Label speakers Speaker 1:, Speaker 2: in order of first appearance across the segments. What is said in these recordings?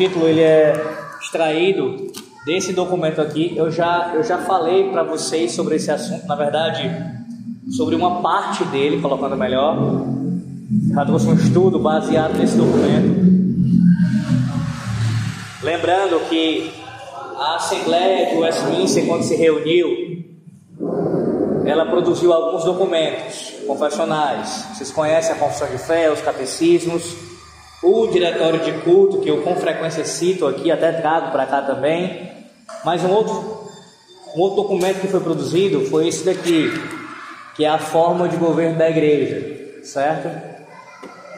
Speaker 1: título ele é extraído desse documento aqui. Eu já, eu já falei para vocês sobre esse assunto, na verdade, sobre uma parte dele, colocando melhor. Já trouxe um estudo baseado nesse documento. Lembrando que a Assembleia de Westminster, quando se reuniu, ela produziu alguns documentos confessionais. Vocês conhecem a Confissão de Fé, os catecismos, o Diretório de Culto, que eu com frequência cito aqui, até trago para cá também. Mas um outro, um outro documento que foi produzido foi esse daqui, que é a forma de governo da igreja, certo?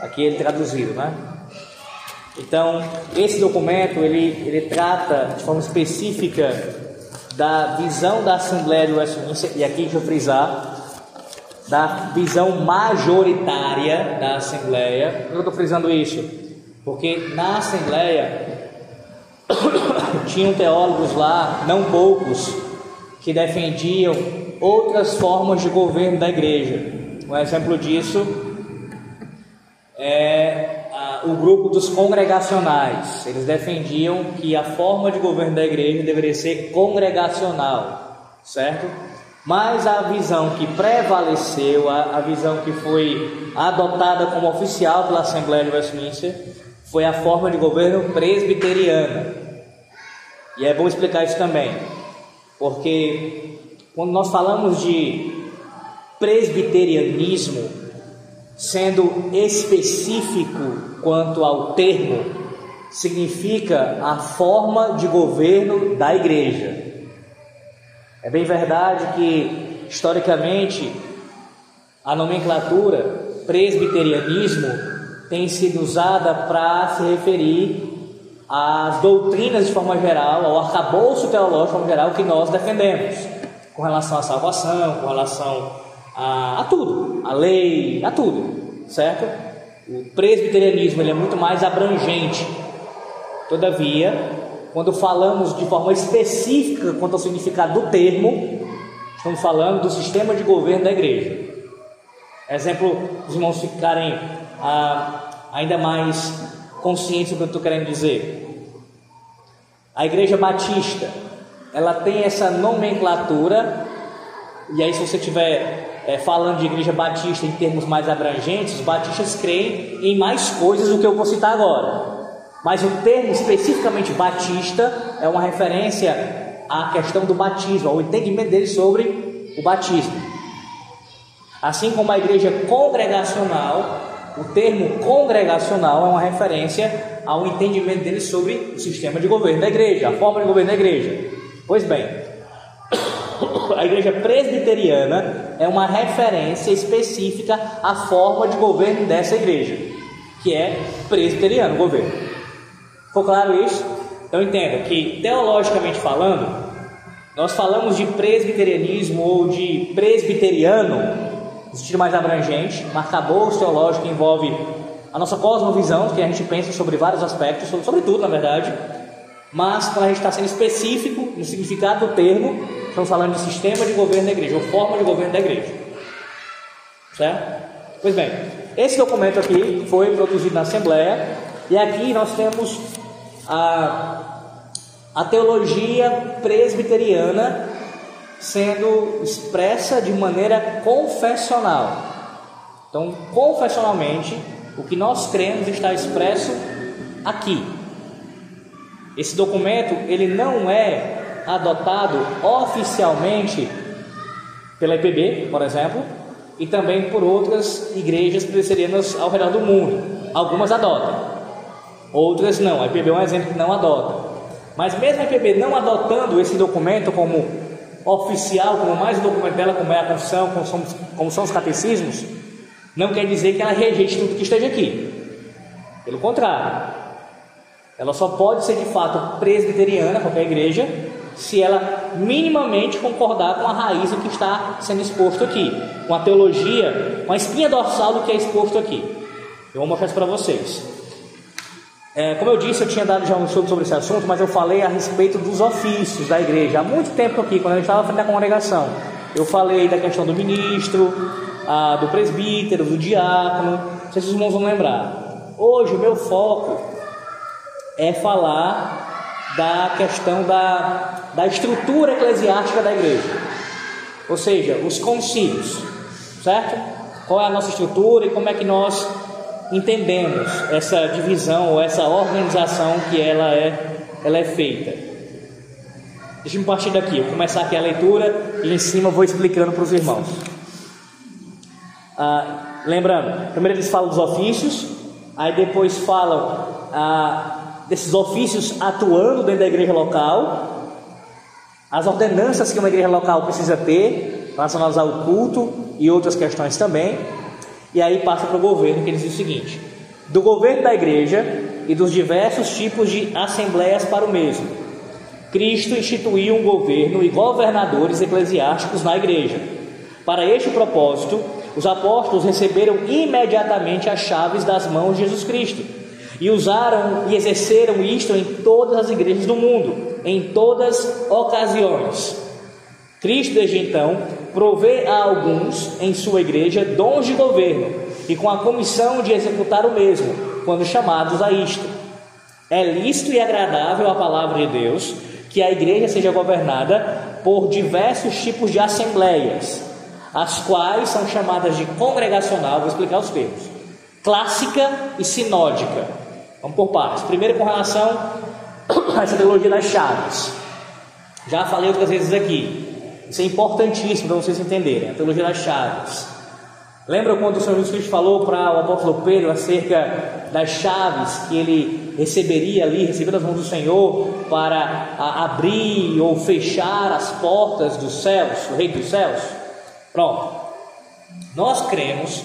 Speaker 1: Aqui ele traduzido, né? Então, esse documento ele, ele trata de forma específica da visão da Assembleia de Westminster, e aqui deixa eu frisar, da visão majoritária da Assembleia. Por que eu estou frisando isso? Porque na Assembleia tinham teólogos lá, não poucos, que defendiam outras formas de governo da igreja. Um exemplo disso é o grupo dos congregacionais. Eles defendiam que a forma de governo da igreja deveria ser congregacional, certo? Mas a visão que prevaleceu, a, a visão que foi adotada como oficial pela Assembleia de Westminster, foi a forma de governo presbiteriana. E é bom explicar isso também, porque quando nós falamos de presbiterianismo, sendo específico quanto ao termo, significa a forma de governo da igreja. É bem verdade que, historicamente, a nomenclatura presbiterianismo tem sido usada para se referir às doutrinas de forma geral, ao arcabouço teológico de forma geral que nós defendemos, com relação à salvação, com relação a, a tudo, a lei, a tudo, certo? O presbiterianismo ele é muito mais abrangente. Todavia, quando falamos de forma específica quanto ao significado do termo, estamos falando do sistema de governo da igreja. Exemplo, os irmãos ficarem ah, ainda mais conscientes do que eu estou querendo dizer. A igreja batista, ela tem essa nomenclatura, e aí se você tiver é, falando de igreja batista em termos mais abrangentes, os batistas creem em mais coisas do que eu vou citar agora. Mas o termo especificamente batista é uma referência à questão do batismo, ao entendimento dele sobre o batismo. Assim como a igreja congregacional, o termo congregacional é uma referência ao entendimento dele sobre o sistema de governo da igreja, a forma de governo da igreja. Pois bem, a igreja presbiteriana é uma referência específica à forma de governo dessa igreja, que é presbiteriano governo. Ficou claro isso? Então entenda que, teologicamente falando, nós falamos de presbiterianismo ou de presbiteriano, no sentido mais abrangente, arcabouço teológico que envolve a nossa cosmovisão, que a gente pensa sobre vários aspectos, sobre tudo na verdade, mas quando a gente está sendo específico no significado do termo, estamos falando de sistema de governo da igreja, ou forma de governo da igreja. Certo? Pois bem, esse documento aqui foi produzido na Assembleia, e aqui nós temos a, a teologia presbiteriana sendo expressa de maneira confessional. Então, confessionalmente, o que nós cremos está expresso aqui. Esse documento ele não é adotado oficialmente pela IPB, por exemplo, e também por outras igrejas presbiterianas ao redor do mundo. Algumas adotam, outras não. A IPB é um exemplo que não adota. Mas mesmo a IPB não adotando esse documento como oficial, como mais um documento dela, como é a confissão, como são, como são os catecismos, não quer dizer que ela rejeite tudo que esteja aqui. Pelo contrário, ela só pode ser de fato presbiteriana, qualquer igreja, se ela minimamente concordar com a raiz do que está sendo exposto aqui, com a teologia, com a espinha dorsal do que é exposto aqui. Eu vou mostrar isso para vocês. É, como eu disse, eu tinha dado já um estudo sobre esse assunto, mas eu falei a respeito dos ofícios da igreja há muito tempo aqui, quando a gente estava à frente da congregação. Eu falei da questão do ministro, a, do presbítero, do diácono, não sei se os irmãos vão lembrar. Hoje o meu foco é falar da questão da, da estrutura eclesiástica da igreja, ou seja, os concílios, certo? Qual é a nossa estrutura e como é que nós entendemos essa divisão ou essa organização que ela é, ela é feita. Deixa eu partir daqui, eu vou começar aqui a leitura e em cima eu vou explicando para os irmãos. Ah, lembrando, primeiro eles falam dos ofícios, aí depois falam ah, desses ofícios atuando dentro da igreja local, as ordenanças que uma igreja local precisa ter relacionadas ao culto e outras questões também. E aí passa para o governo, que ele diz o seguinte: do governo da igreja e dos diversos tipos de assembleias para o mesmo. Cristo instituiu um governo e governadores eclesiásticos na igreja. Para este propósito, os apóstolos receberam imediatamente as chaves das mãos de Jesus Cristo e usaram e exerceram isto em todas as igrejas do mundo, em todas ocasiões. Cristo, desde então, provê a alguns em sua igreja dons de governo e com a comissão de executar o mesmo, quando chamados a isto. É lícito e agradável a palavra de Deus que a igreja seja governada por diversos tipos de assembleias, as quais são chamadas de congregacional, vou explicar os termos, clássica e sinódica. Vamos por partes. Primeiro, com relação a essa teologia das chaves. Já falei outras vezes aqui. Isso é importantíssimo para vocês entenderem, a teologia das chaves. Lembra quando o Senhor Jesus Cristo falou para o apóstolo Pedro acerca das chaves que ele receberia ali, receber das mãos do Senhor para abrir ou fechar as portas dos céus, o reino dos céus? Pronto. Nós cremos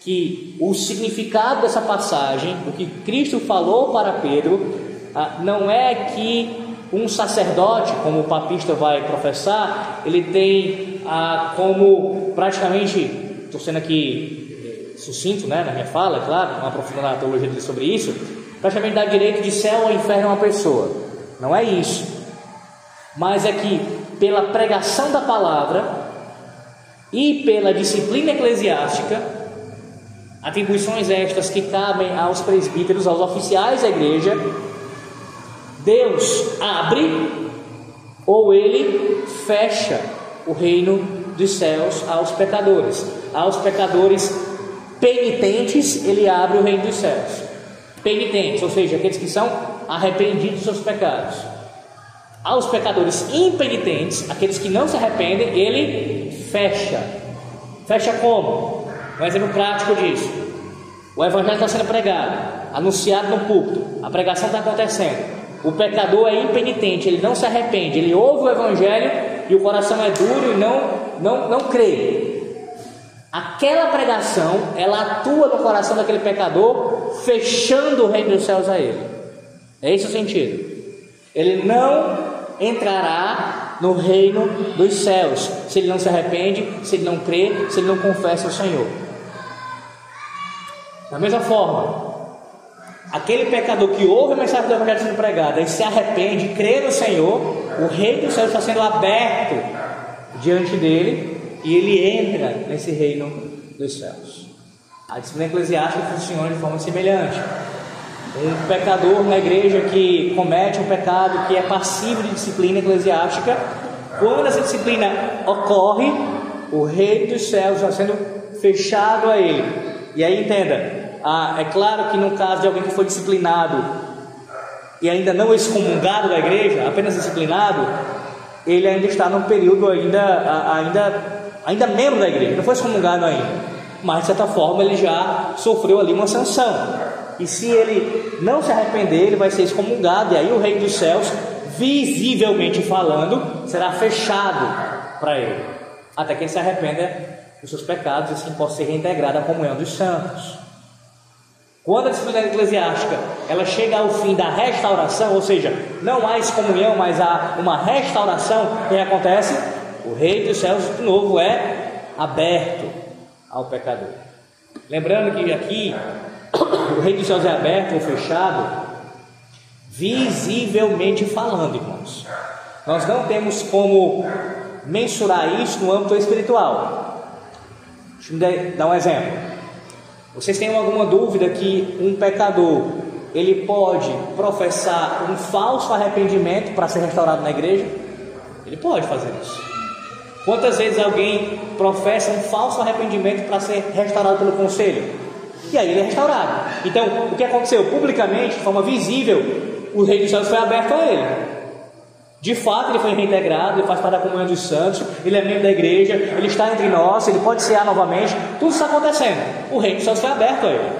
Speaker 1: que o significado dessa passagem, o que Cristo falou para Pedro, ah, não é que um sacerdote, como o papista vai professar, ele tem ah, como praticamente, estou sendo aqui eh, sucinto né, na minha fala, é claro, não aprofundando a teologia dele sobre isso, praticamente dá direito de céu ou inferno a uma pessoa. Não é isso. Mas é que pela pregação da palavra e pela disciplina eclesiástica, atribuições estas que cabem aos presbíteros, aos oficiais da igreja, Deus abre ou ele fecha o reino dos céus aos pecadores. Aos pecadores penitentes, ele abre o reino dos céus. Penitentes, ou seja, aqueles que são arrependidos dos seus pecados. Aos pecadores impenitentes, aqueles que não se arrependem, ele fecha. Fecha como? Um exemplo prático disso. O evangelho está sendo pregado, anunciado no púlpito, a pregação está acontecendo. O pecador é impenitente, ele não se arrepende, ele ouve o evangelho e o coração é duro e não não não crê. Aquela pregação, ela atua no coração daquele pecador, fechando o reino dos céus a ele. É esse o sentido. Ele não entrará no reino dos céus se ele não se arrepende, se ele não crê, se ele não confessa o Senhor. Da mesma forma, Aquele pecador que ouve a mensagem do Evangelho sendo pregada e se arrepende, crê no Senhor, o reino do céu está sendo aberto diante dele e ele entra nesse reino dos céus. A disciplina eclesiástica funciona de forma semelhante. Um pecador na igreja que comete um pecado que é passivo de disciplina eclesiástica, quando essa disciplina ocorre, o reino dos céus está sendo fechado a ele. E aí entenda, ah, é claro que no caso de alguém que foi disciplinado e ainda não excomungado da igreja, apenas disciplinado, ele ainda está num período ainda, ainda, ainda membro da igreja, não foi excomungado ainda, mas de certa forma ele já sofreu ali uma sanção. E se ele não se arrepender, ele vai ser excomungado, e aí o reino dos céus, visivelmente falando, será fechado para ele, até que ele se arrependa dos seus pecados e assim possa ser reintegrado à comunhão dos santos. Quando a disciplina eclesiástica ela chega ao fim da restauração, ou seja, não há excomunhão, mas há uma restauração, o que acontece? O reino dos céus de novo é aberto ao pecador. Lembrando que aqui o reino dos céus é aberto ou fechado, visivelmente falando, irmãos. Nós não temos como mensurar isso no âmbito espiritual. Deixa eu dar um exemplo. Vocês têm alguma dúvida que um pecador ele pode professar um falso arrependimento para ser restaurado na igreja? Ele pode fazer isso. Quantas vezes alguém professa um falso arrependimento para ser restaurado pelo conselho? E aí ele é restaurado. Então, o que aconteceu? Publicamente, de forma visível, o reino dos céus foi aberto a ele. De fato, ele foi reintegrado, ele faz parte da comunhão dos santos, ele é membro da igreja, ele está entre nós, ele pode cear novamente, tudo está acontecendo. O reino dos céus foi aberto a ele.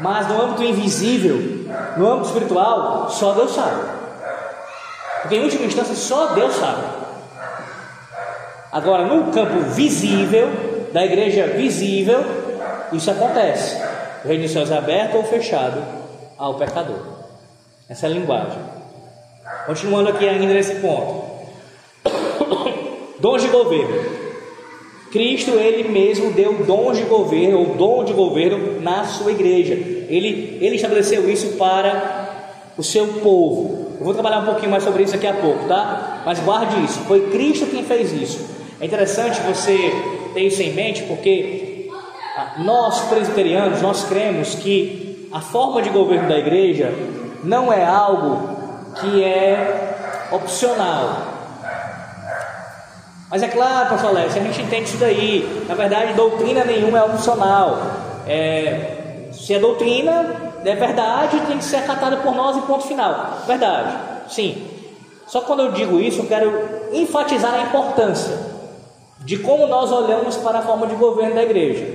Speaker 1: Mas no âmbito invisível, no âmbito espiritual, só Deus sabe. Porque em última instância, só Deus sabe. Agora, no campo visível, da igreja visível, isso acontece. O reino dos céus é aberto ou fechado ao pecador. Essa é a linguagem. Continuando aqui ainda nesse ponto. Dons de governo. Cristo ele mesmo deu dons de governo, ou dom de governo na sua igreja. Ele, ele estabeleceu isso para o seu povo. Eu vou trabalhar um pouquinho mais sobre isso daqui a pouco, tá? Mas guarde isso. Foi Cristo quem fez isso. É interessante você ter isso em mente, porque nós presbiterianos nós cremos que a forma de governo da igreja não é algo que é opcional. Mas é claro, pastor Alessio, a gente entende isso daí. Na verdade, doutrina nenhuma é opcional. É, se é doutrina, é verdade, tem que ser acatada por nós e ponto final. Verdade, sim. Só que quando eu digo isso, eu quero enfatizar a importância de como nós olhamos para a forma de governo da igreja.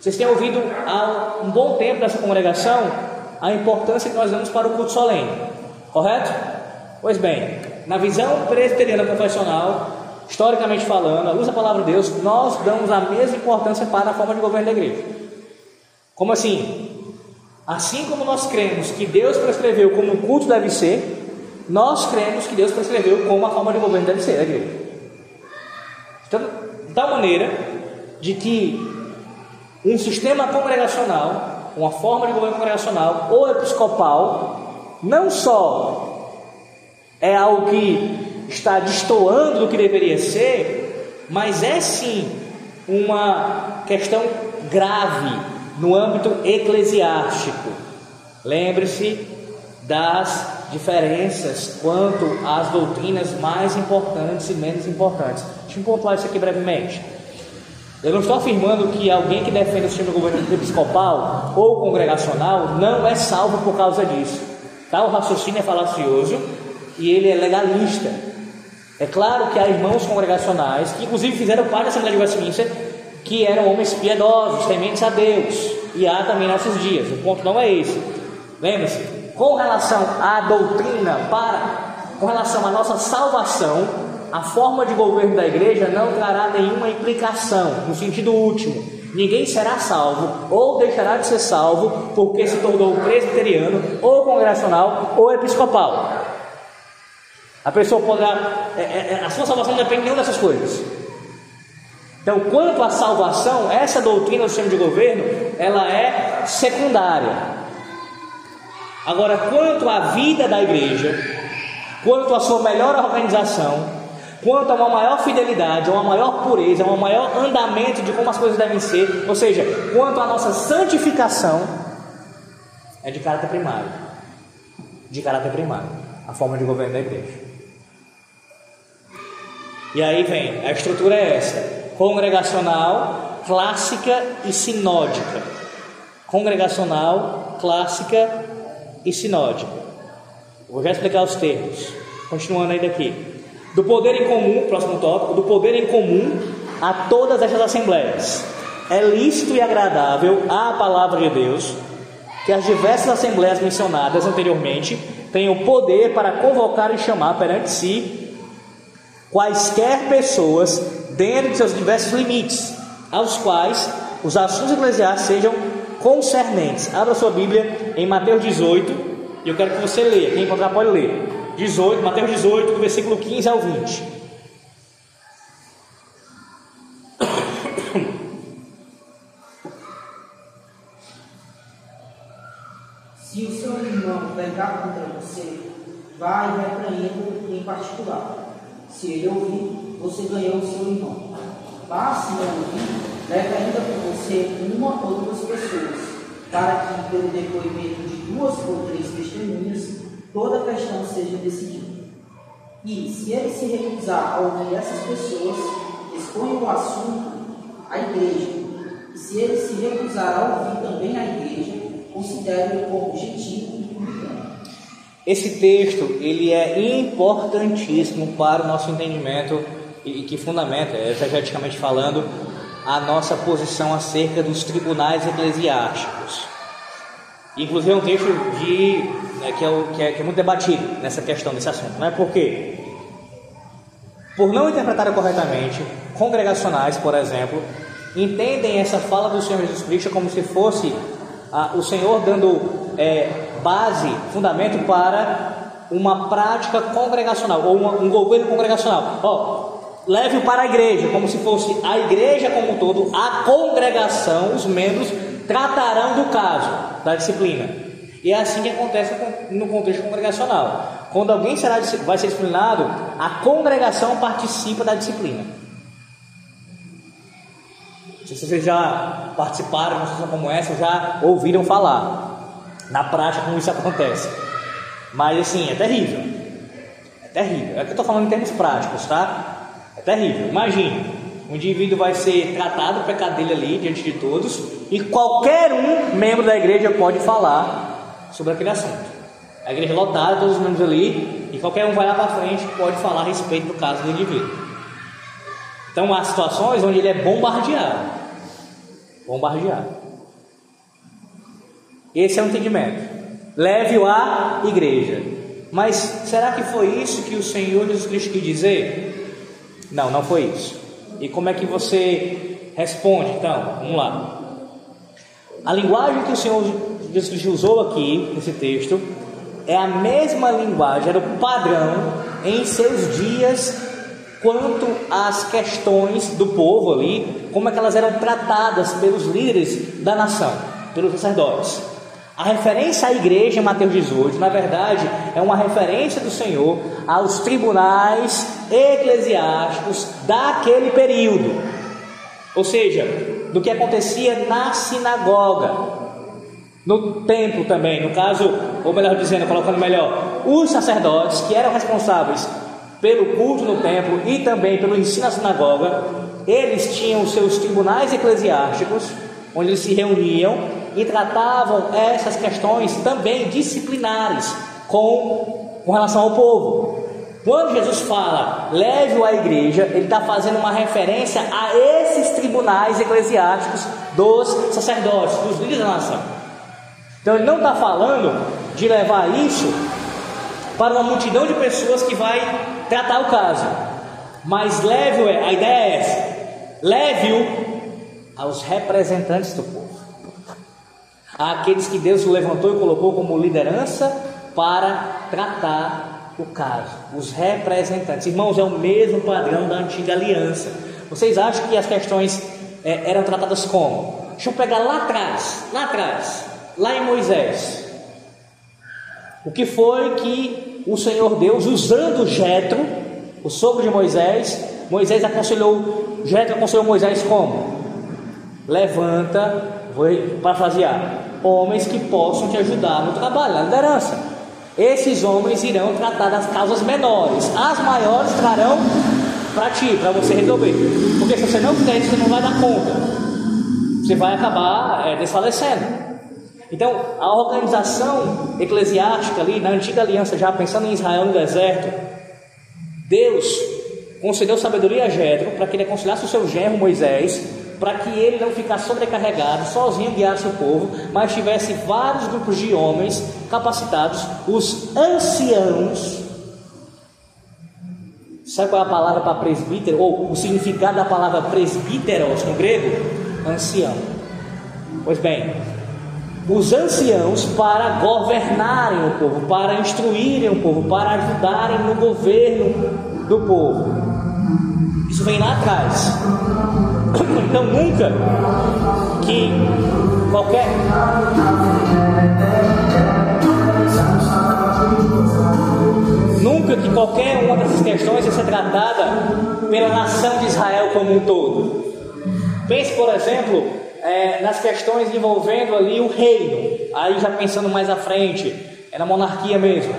Speaker 1: Vocês têm ouvido há um bom tempo nessa congregação a importância que nós damos para o culto solene, correto? Pois bem, na visão presbiteriana confessional, historicamente falando, à luz da palavra de Deus, nós damos a mesma importância para a forma de governo da igreja. Como assim? Assim como nós cremos que Deus prescreveu como o culto deve ser, nós cremos que Deus prescreveu como a forma de governo deve ser da igreja. Então, tal maneira de que um sistema congregacional, uma forma de governo congregacional ou episcopal, não só é algo que está destoando do que deveria ser, mas é sim uma questão grave no âmbito eclesiástico. Lembre-se das diferenças quanto às doutrinas mais importantes e menos importantes. Deixa eu pontuar isso aqui brevemente. Eu não estou afirmando que alguém que defende o sistema governo episcopal ou congregacional não é salvo por causa disso. Tal raciocínio é falacioso e ele é legalista. É claro que há irmãos congregacionais que, inclusive, fizeram parte da Assembleia de Westminster, que eram homens piedosos, tementes a Deus, e há também nossos dias. O ponto não é esse. Lembre-se, com relação à doutrina, para, com relação à nossa salvação, a forma de governo da igreja não trará nenhuma implicação, no sentido último. Ninguém será salvo ou deixará de ser salvo porque se tornou presbiteriano, ou congregacional, ou episcopal. A pessoa poderá. É, é, é, a sua salvação não depende de nenhuma dessas coisas. Então, quanto à salvação, essa doutrina do sistema de governo, ela é secundária. Agora, quanto à vida da igreja, quanto à sua melhor organização, quanto a uma maior fidelidade, a uma maior pureza, a um maior andamento de como as coisas devem ser, ou seja, quanto à nossa santificação, é de caráter primário. De caráter primário, a forma de governo da igreja. E aí vem, a estrutura é essa: congregacional, clássica e sinódica. Congregacional, clássica e sinódica. Vou já explicar os termos. Continuando aí daqui. Do poder em comum, próximo tópico, do poder em comum a todas estas assembleias. É lícito e agradável à palavra de Deus que as diversas assembleias mencionadas anteriormente tenham poder para convocar e chamar perante si quaisquer pessoas dentro de seus diversos limites, aos quais os assuntos eclesiásticos sejam concernentes. Abra sua Bíblia em Mateus 18, e eu quero que você leia, quem encontrar pode ler. 18, Mateus 18, do versículo 15 ao 20.
Speaker 2: Se o seu irmão pecar contra você, vai e repreenda em particular se ele ouvir, você ganhou o seu irmão. Mas se não ouvir, leve ainda com você uma ou duas pessoas, para que, pelo depoimento de duas ou três testemunhas, toda a questão seja decidida. E, se ele se recusar a ouvir essas pessoas, exponha o assunto à igreja. E se ele se recusar a ouvir também a igreja, considere-o como publicano.
Speaker 1: Esse texto ele é importantíssimo para o nosso entendimento e que fundamenta, exegeticamente falando, a nossa posição acerca dos tribunais eclesiásticos. Inclusive é um texto de, né, que, é o, que, é, que, é, muito debatido nessa questão, nesse assunto. Não é porque, por não interpretarem corretamente, congregacionais, por exemplo, entendem essa fala do Senhor Jesus Cristo como se fosse ah, o Senhor dando é, base, fundamento para uma prática congregacional ou uma, um governo congregacional. Ó, leve-o para a igreja, como se fosse a igreja como um todo, a congregação, os membros tratarão do caso, da disciplina. E é assim que acontece no contexto congregacional. Quando alguém será, vai ser disciplinado, a congregação participa da disciplina. Se vocês já participaram de uma situação como essa, já ouviram falar na prática como isso acontece. Mas assim, é terrível. É terrível. É que eu estou falando em termos práticos, tá? É terrível. Imagine, o indivíduo vai ser tratado o pecado dele ali diante de todos e qualquer um membro da igreja pode falar sobre aquele assunto. A igreja lotada, todos os membros ali, e qualquer um vai lá para frente pode falar a respeito do caso do indivíduo. Então há situações onde ele é bombardeado. Bombardeado. Esse é o entendimento. Leve-o à igreja. Mas será que foi isso que o Senhor Jesus Cristo quis dizer? Não, não foi isso. E como é que você responde? Então, vamos lá. A linguagem que o Senhor Jesus usou aqui nesse texto é a mesma linguagem, era o padrão em seus dias quanto às questões do povo ali, como é que elas eram tratadas pelos líderes da nação, pelos sacerdotes. A referência à igreja em Mateus 18, na verdade, é uma referência do Senhor aos tribunais eclesiásticos daquele período. Ou seja, do que acontecia na sinagoga, no templo também, no caso, ou melhor dizendo, colocando melhor, os sacerdotes que eram responsáveis pelo culto no templo e também pelo ensino na sinagoga, eles tinham seus tribunais eclesiásticos, onde eles se reuniam e tratavam essas questões também disciplinares com, com relação ao povo. Quando Jesus fala, leve-o à igreja, ele está fazendo uma referência a esses tribunais eclesiásticos dos sacerdotes, dos líderes da nação. Então ele não está falando de levar isso para uma multidão de pessoas que vai tratar o caso, mas leve-o, a ideia é essa: leve-o aos representantes do povo àqueles que Deus levantou e colocou como liderança para tratar o caso, os representantes. Irmãos, é o mesmo padrão da antiga aliança. Vocês acham que as questões é, eram tratadas como? Deixa eu pegar lá atrás, lá atrás, lá em Moisés. O que foi que o Senhor Deus, usando Jetro, o sogro de Moisés, Moisés aconselhou, Jetro aconselhou Moisés como? Levanta, vou parafrasear, homens que possam te ajudar no trabalho, na liderança. Esses homens irão tratar das causas menores, as maiores trarão para ti, para você resolver. Porque se você não fizer isso, você não vai dar conta. Você vai acabar é, desfalecendo. Então, a organização eclesiástica ali, na antiga aliança, já pensando em Israel no deserto, Deus concedeu sabedoria a Jetro para que ele aconselhasse o seu genro Moisés para que ele não ficasse sobrecarregado, sozinho guiasse o povo, mas tivesse vários grupos de homens capacitados, os anciãos. Sabe qual é a palavra para presbítero? Ou o significado da palavra presbíteros no grego? Ancião. Pois bem, os anciãos para governarem o povo, para instruírem o povo, para ajudarem no governo do povo. Isso vem lá atrás. Então nunca que qualquer nunca que qualquer uma dessas questões ser tratada pela nação de Israel como um todo. Pense, por exemplo, é, nas questões envolvendo ali o reino, aí já pensando mais à frente, é na monarquia mesmo.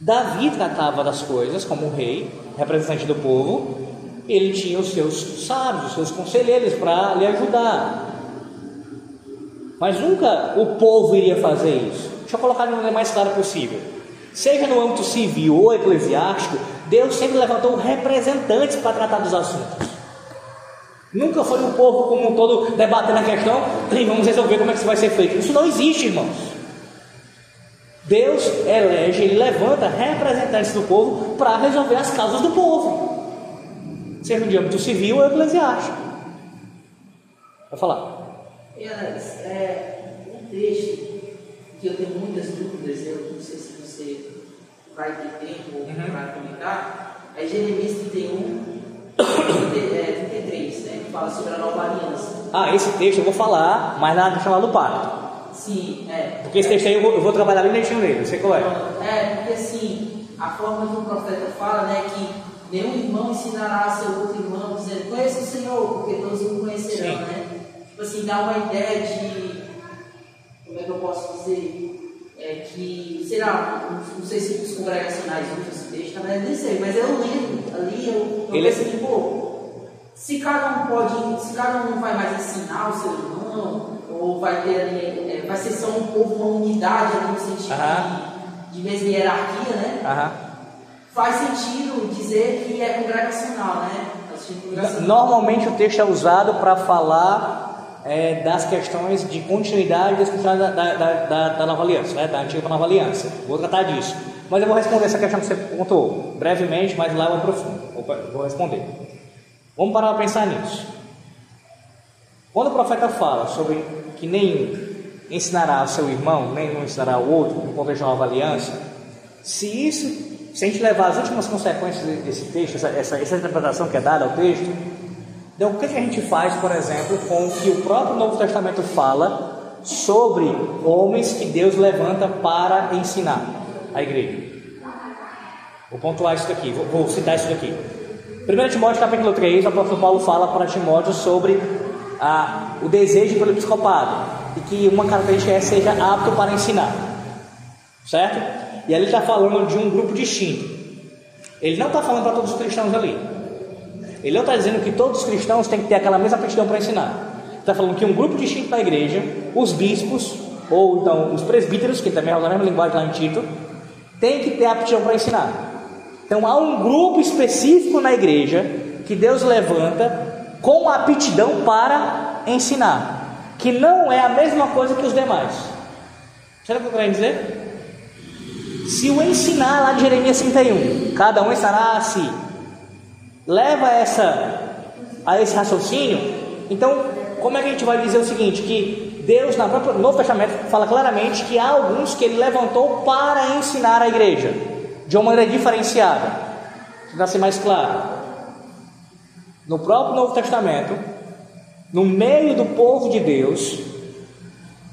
Speaker 1: Davi tratava das coisas como rei, representante do povo, ele tinha os seus sábios, os seus conselheiros para lhe ajudar. Mas nunca o povo iria fazer isso. Deixa eu colocar de maneira mais clara possível. Seja no âmbito civil ou eclesiástico, Deus sempre levantou representantes para tratar dos assuntos. Nunca foi o povo como um todo debatendo a questão e vamos resolver como é que isso vai ser feito. Isso não existe, irmãos. Deus elege, ele levanta representantes do povo para resolver as causas do povo, seja no âmbito civil ou eclesiástico. Vai falar.
Speaker 2: Alex, é um texto que eu tenho muitas dúvidas, eu não sei se você vai ter tempo uhum. para comentar, é Jeremias 31, 33, né, que fala sobre a nova aliança.
Speaker 1: Ah, esse texto eu vou falar, mas na questão lá do pacto.
Speaker 2: Sim, é.
Speaker 1: Porque esse texto aí eu vou, eu vou trabalhar bem direitinho nele, sei qual é.
Speaker 2: É, porque assim, a forma que o profeta fala, né, que nenhum irmão ensinará a seu outro irmão, dizendo, conheça o Senhor, porque todos o conhecerão, Sim. né? Tipo assim, dá uma ideia de, como é que eu posso dizer? É que, sei lá, não, não sei se os congregacionais usam esse texto, verdade nem sei, mas eu lembro ali, eu, eu
Speaker 1: Ele...
Speaker 2: pensei, pô, se cada um pode, se cada um não vai mais ensinar o seu irmão, ou vai ter ali, é, vai ser só um povo, uma unidade no sentido de, de mesma hierarquia, né? Faz sentido dizer que é congregacional, né?
Speaker 1: Normalmente o texto é usado para falar é, das questões de continuidade das questões da, da, da, da, nova aliança, né? da antiga nova aliança. Vou tratar disso. Mas eu vou responder essa questão que você contou brevemente, mas lá eu aprofundo. Vou responder. Vamos parar para pensar nisso. Quando o profeta fala sobre que nenhum ensinará ao seu irmão, nenhum ensinará ao outro, no contexto de uma nova aliança, se isso, se a gente levar as últimas consequências desse texto, essa, essa, essa interpretação que é dada ao texto, então o que, que a gente faz, por exemplo, com o que o próprio Novo Testamento fala sobre homens que Deus levanta para ensinar a igreja? Vou pontuar isso daqui, vou, vou citar isso daqui. 1 Timóteo capítulo 3, o apóstolo Paulo fala para Timóteo sobre ah, o desejo pelo episcopado e que uma característica é seja apto para ensinar, certo? E ali está falando de um grupo distinto. Ele não está falando para todos os cristãos ali. Ele não está dizendo que todos os cristãos têm que ter aquela mesma aptidão para ensinar. Está falando que um grupo distinto da igreja, os bispos, ou então os presbíteros, que também usam a mesma linguagem lá em Tito, tem que ter aptidão para ensinar. Então há um grupo específico na igreja que Deus levanta com aptidão para ensinar, que não é a mesma coisa que os demais. O que eu quero dizer? Se o ensinar lá de Jeremias 31, cada um estará a si, leva essa a esse raciocínio, então como é que a gente vai dizer o seguinte? Que Deus, no Novo Testamento, fala claramente que há alguns que ele levantou para ensinar a igreja, de uma maneira diferenciada. Para ser mais claro no próprio Novo Testamento, no meio do povo de Deus,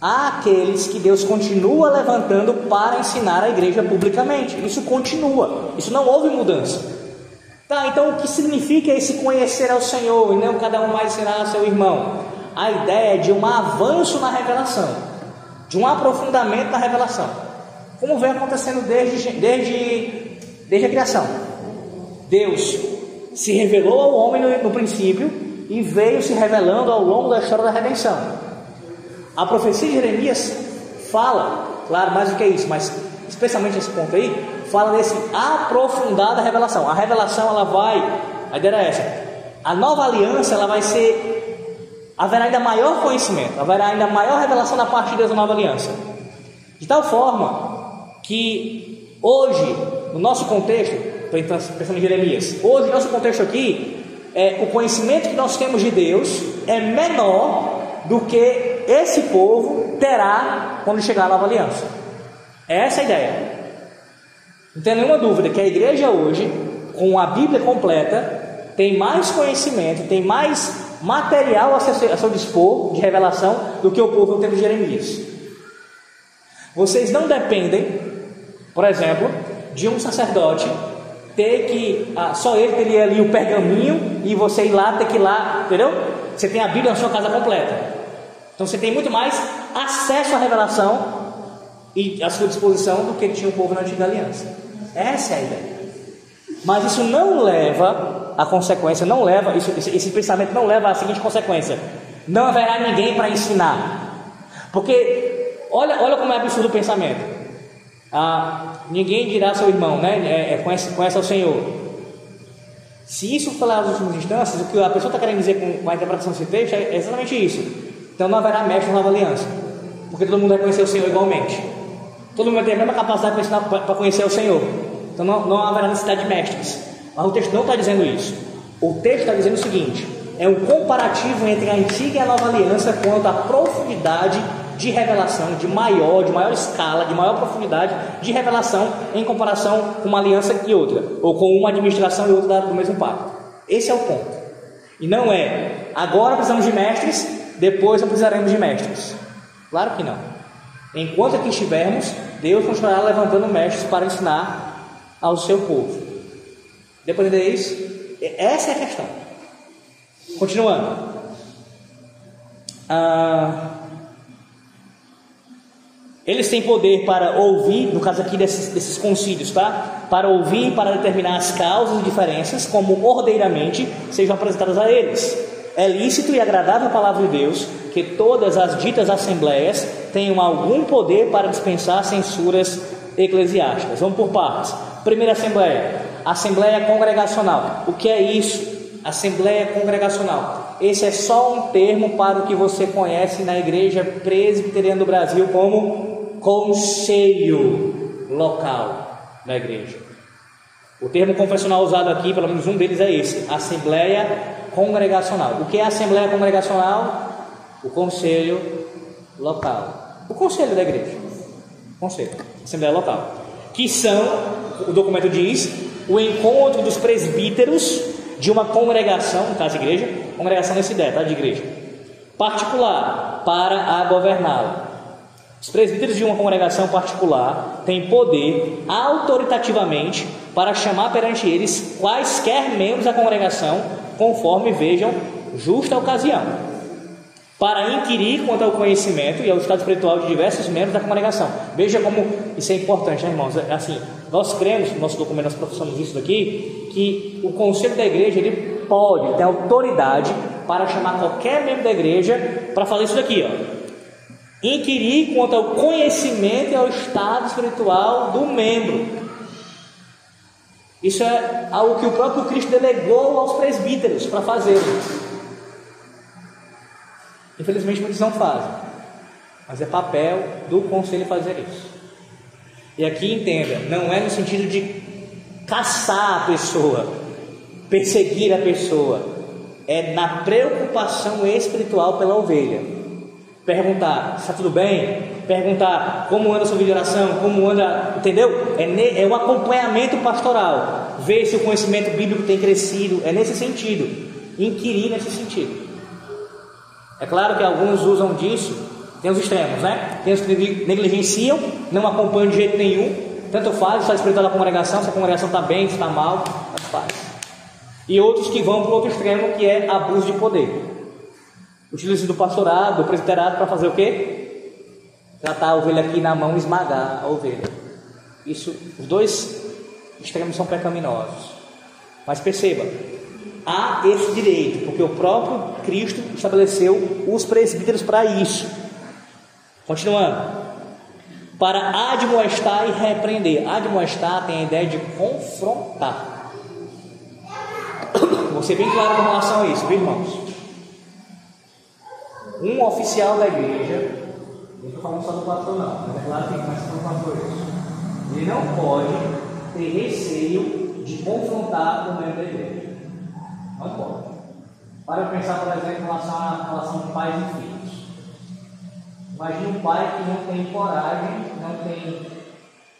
Speaker 1: há aqueles que Deus continua levantando para ensinar a igreja publicamente. Isso continua, isso não houve mudança. Tá, então o que significa esse conhecer ao Senhor e não cada um mais ensinar ao seu irmão? A ideia é de um avanço na revelação, de um aprofundamento na revelação, como vem acontecendo desde, desde, desde a criação. Deus se revelou ao homem no, no princípio e veio se revelando ao longo da história da redenção. A profecia de Jeremias fala, claro, mais do que isso, mas especialmente esse ponto aí, fala desse aprofundada revelação. A revelação ela vai, a ideia é essa. A nova aliança ela vai ser haverá ainda maior conhecimento, haverá ainda maior revelação da parte de Deus na nova aliança. De tal forma que hoje, no nosso contexto, pensando em Jeremias. Hoje, nosso contexto aqui, é, o conhecimento que nós temos de Deus é menor do que esse povo terá quando chegar à nova aliança. Essa é a ideia. Não tem nenhuma dúvida que a igreja hoje, com a Bíblia completa, tem mais conhecimento, tem mais material a seu, a seu dispor de revelação do que o povo no tempo de Jeremias. Vocês não dependem, por exemplo, de um sacerdote ter que, ah, só ele teria ali o pergaminho e você ir lá, ter que ir lá, entendeu? Você tem a Bíblia na sua casa completa. Então você tem muito mais acesso à revelação e à sua disposição do que tinha o povo na antiga aliança. Essa é a ideia. Mas isso não leva a consequência, não leva, isso, esse pensamento não leva à seguinte consequência: não haverá ninguém para ensinar. Porque olha, olha como é absurdo o pensamento. Ah, ninguém dirá ao seu irmão, né? É, é, conhece, conhece ao Senhor. Se isso falar nas últimas instâncias, o que a pessoa está querendo dizer com, com a interpretação desse texto é exatamente isso. Então não haverá mestre na nova aliança, porque todo mundo vai conhecer o Senhor igualmente. Todo mundo ter a mesma capacidade para conhecer o Senhor. Então não, não haverá necessidade de mestres. Mas o texto não está dizendo isso. O texto está dizendo o seguinte: é um comparativo entre a antiga e a nova aliança quanto à profundidade de revelação, de maior, de maior escala, de maior profundidade de revelação em comparação com uma aliança e outra, ou com uma administração e outra do mesmo pacto. Esse é o ponto. E não é agora precisamos de mestres, depois não precisaremos de mestres. Claro que não. Enquanto aqui estivermos, Deus continuará levantando mestres para ensinar ao seu povo. Depois de isso, essa é a questão. Continuando. Ah, eles têm poder para ouvir, no caso aqui desses, desses concílios, tá? Para ouvir, para determinar as causas e diferenças, como ordeiramente sejam apresentadas a eles. É lícito e agradável a palavra de Deus que todas as ditas assembleias tenham algum poder para dispensar censuras eclesiásticas. Vamos por partes. Primeira assembleia, assembleia congregacional. O que é isso? Assembleia congregacional. Esse é só um termo para o que você conhece na igreja presbiteriana do Brasil como conselho local da igreja. O termo confessional usado aqui, pelo menos um deles é esse: assembleia congregacional. O que é assembleia congregacional? O conselho local. O conselho da igreja. Conselho, assembleia local. Que são, o documento diz, o encontro dos presbíteros de uma congregação, no caso igreja, congregação nessa ideia, tá? De igreja, particular, para a governá-la. Os presbíteros de uma congregação particular têm poder autoritativamente para chamar perante eles quaisquer membros da congregação, conforme vejam justa ocasião para inquirir quanto ao conhecimento e ao estado espiritual de diversos membros da congregação. Veja como isso é importante, né, irmãos? É assim, nós cremos, no nosso documento, nós professamos isso daqui, que o conselho da igreja ele pode, tem autoridade para chamar qualquer membro da igreja para fazer isso daqui, ó. Inquirir quanto ao conhecimento e ao estado espiritual do membro. Isso é algo que o próprio Cristo delegou aos presbíteros para fazer. Infelizmente muitos não fazem, mas é papel do conselho fazer isso. E aqui entenda, não é no sentido de caçar a pessoa, perseguir a pessoa, é na preocupação espiritual pela ovelha. Perguntar, está tudo bem? Perguntar como anda a sua vida de oração, como anda, entendeu? É, é um acompanhamento pastoral. Ver se o conhecimento bíblico tem crescido, é nesse sentido. Inquirir nesse sentido. É claro que alguns usam disso, tem os extremos, né? Tem os que negligenciam, não acompanham de jeito nenhum, tanto faz, está espiritual da congregação, se a congregação está bem, se está mal, tanto faz. E outros que vão para o outro extremo, que é abuso de poder. Utiliza do pastorado, do presbiterado para fazer o quê? Tratar a ovelha aqui na mão esmagar a ovelha. Isso, os dois extremos são pecaminosos. Mas perceba, há esse direito, porque o próprio Cristo estabeleceu os presbíteros para isso. Continuando. Para admoestar e repreender. Admoestar tem a ideia de confrontar. Vou ser bem claro com relação a isso, viu, irmãos? Um oficial da igreja, não estou falando só do pastor, não, mas é claro que mais que pastor isso. Ele não pode ter receio de confrontar o membro da igreja. Não pode. Para pensar, por exemplo, em relação à relação de pais e filhos. Imagine um pai que não tem coragem, não tem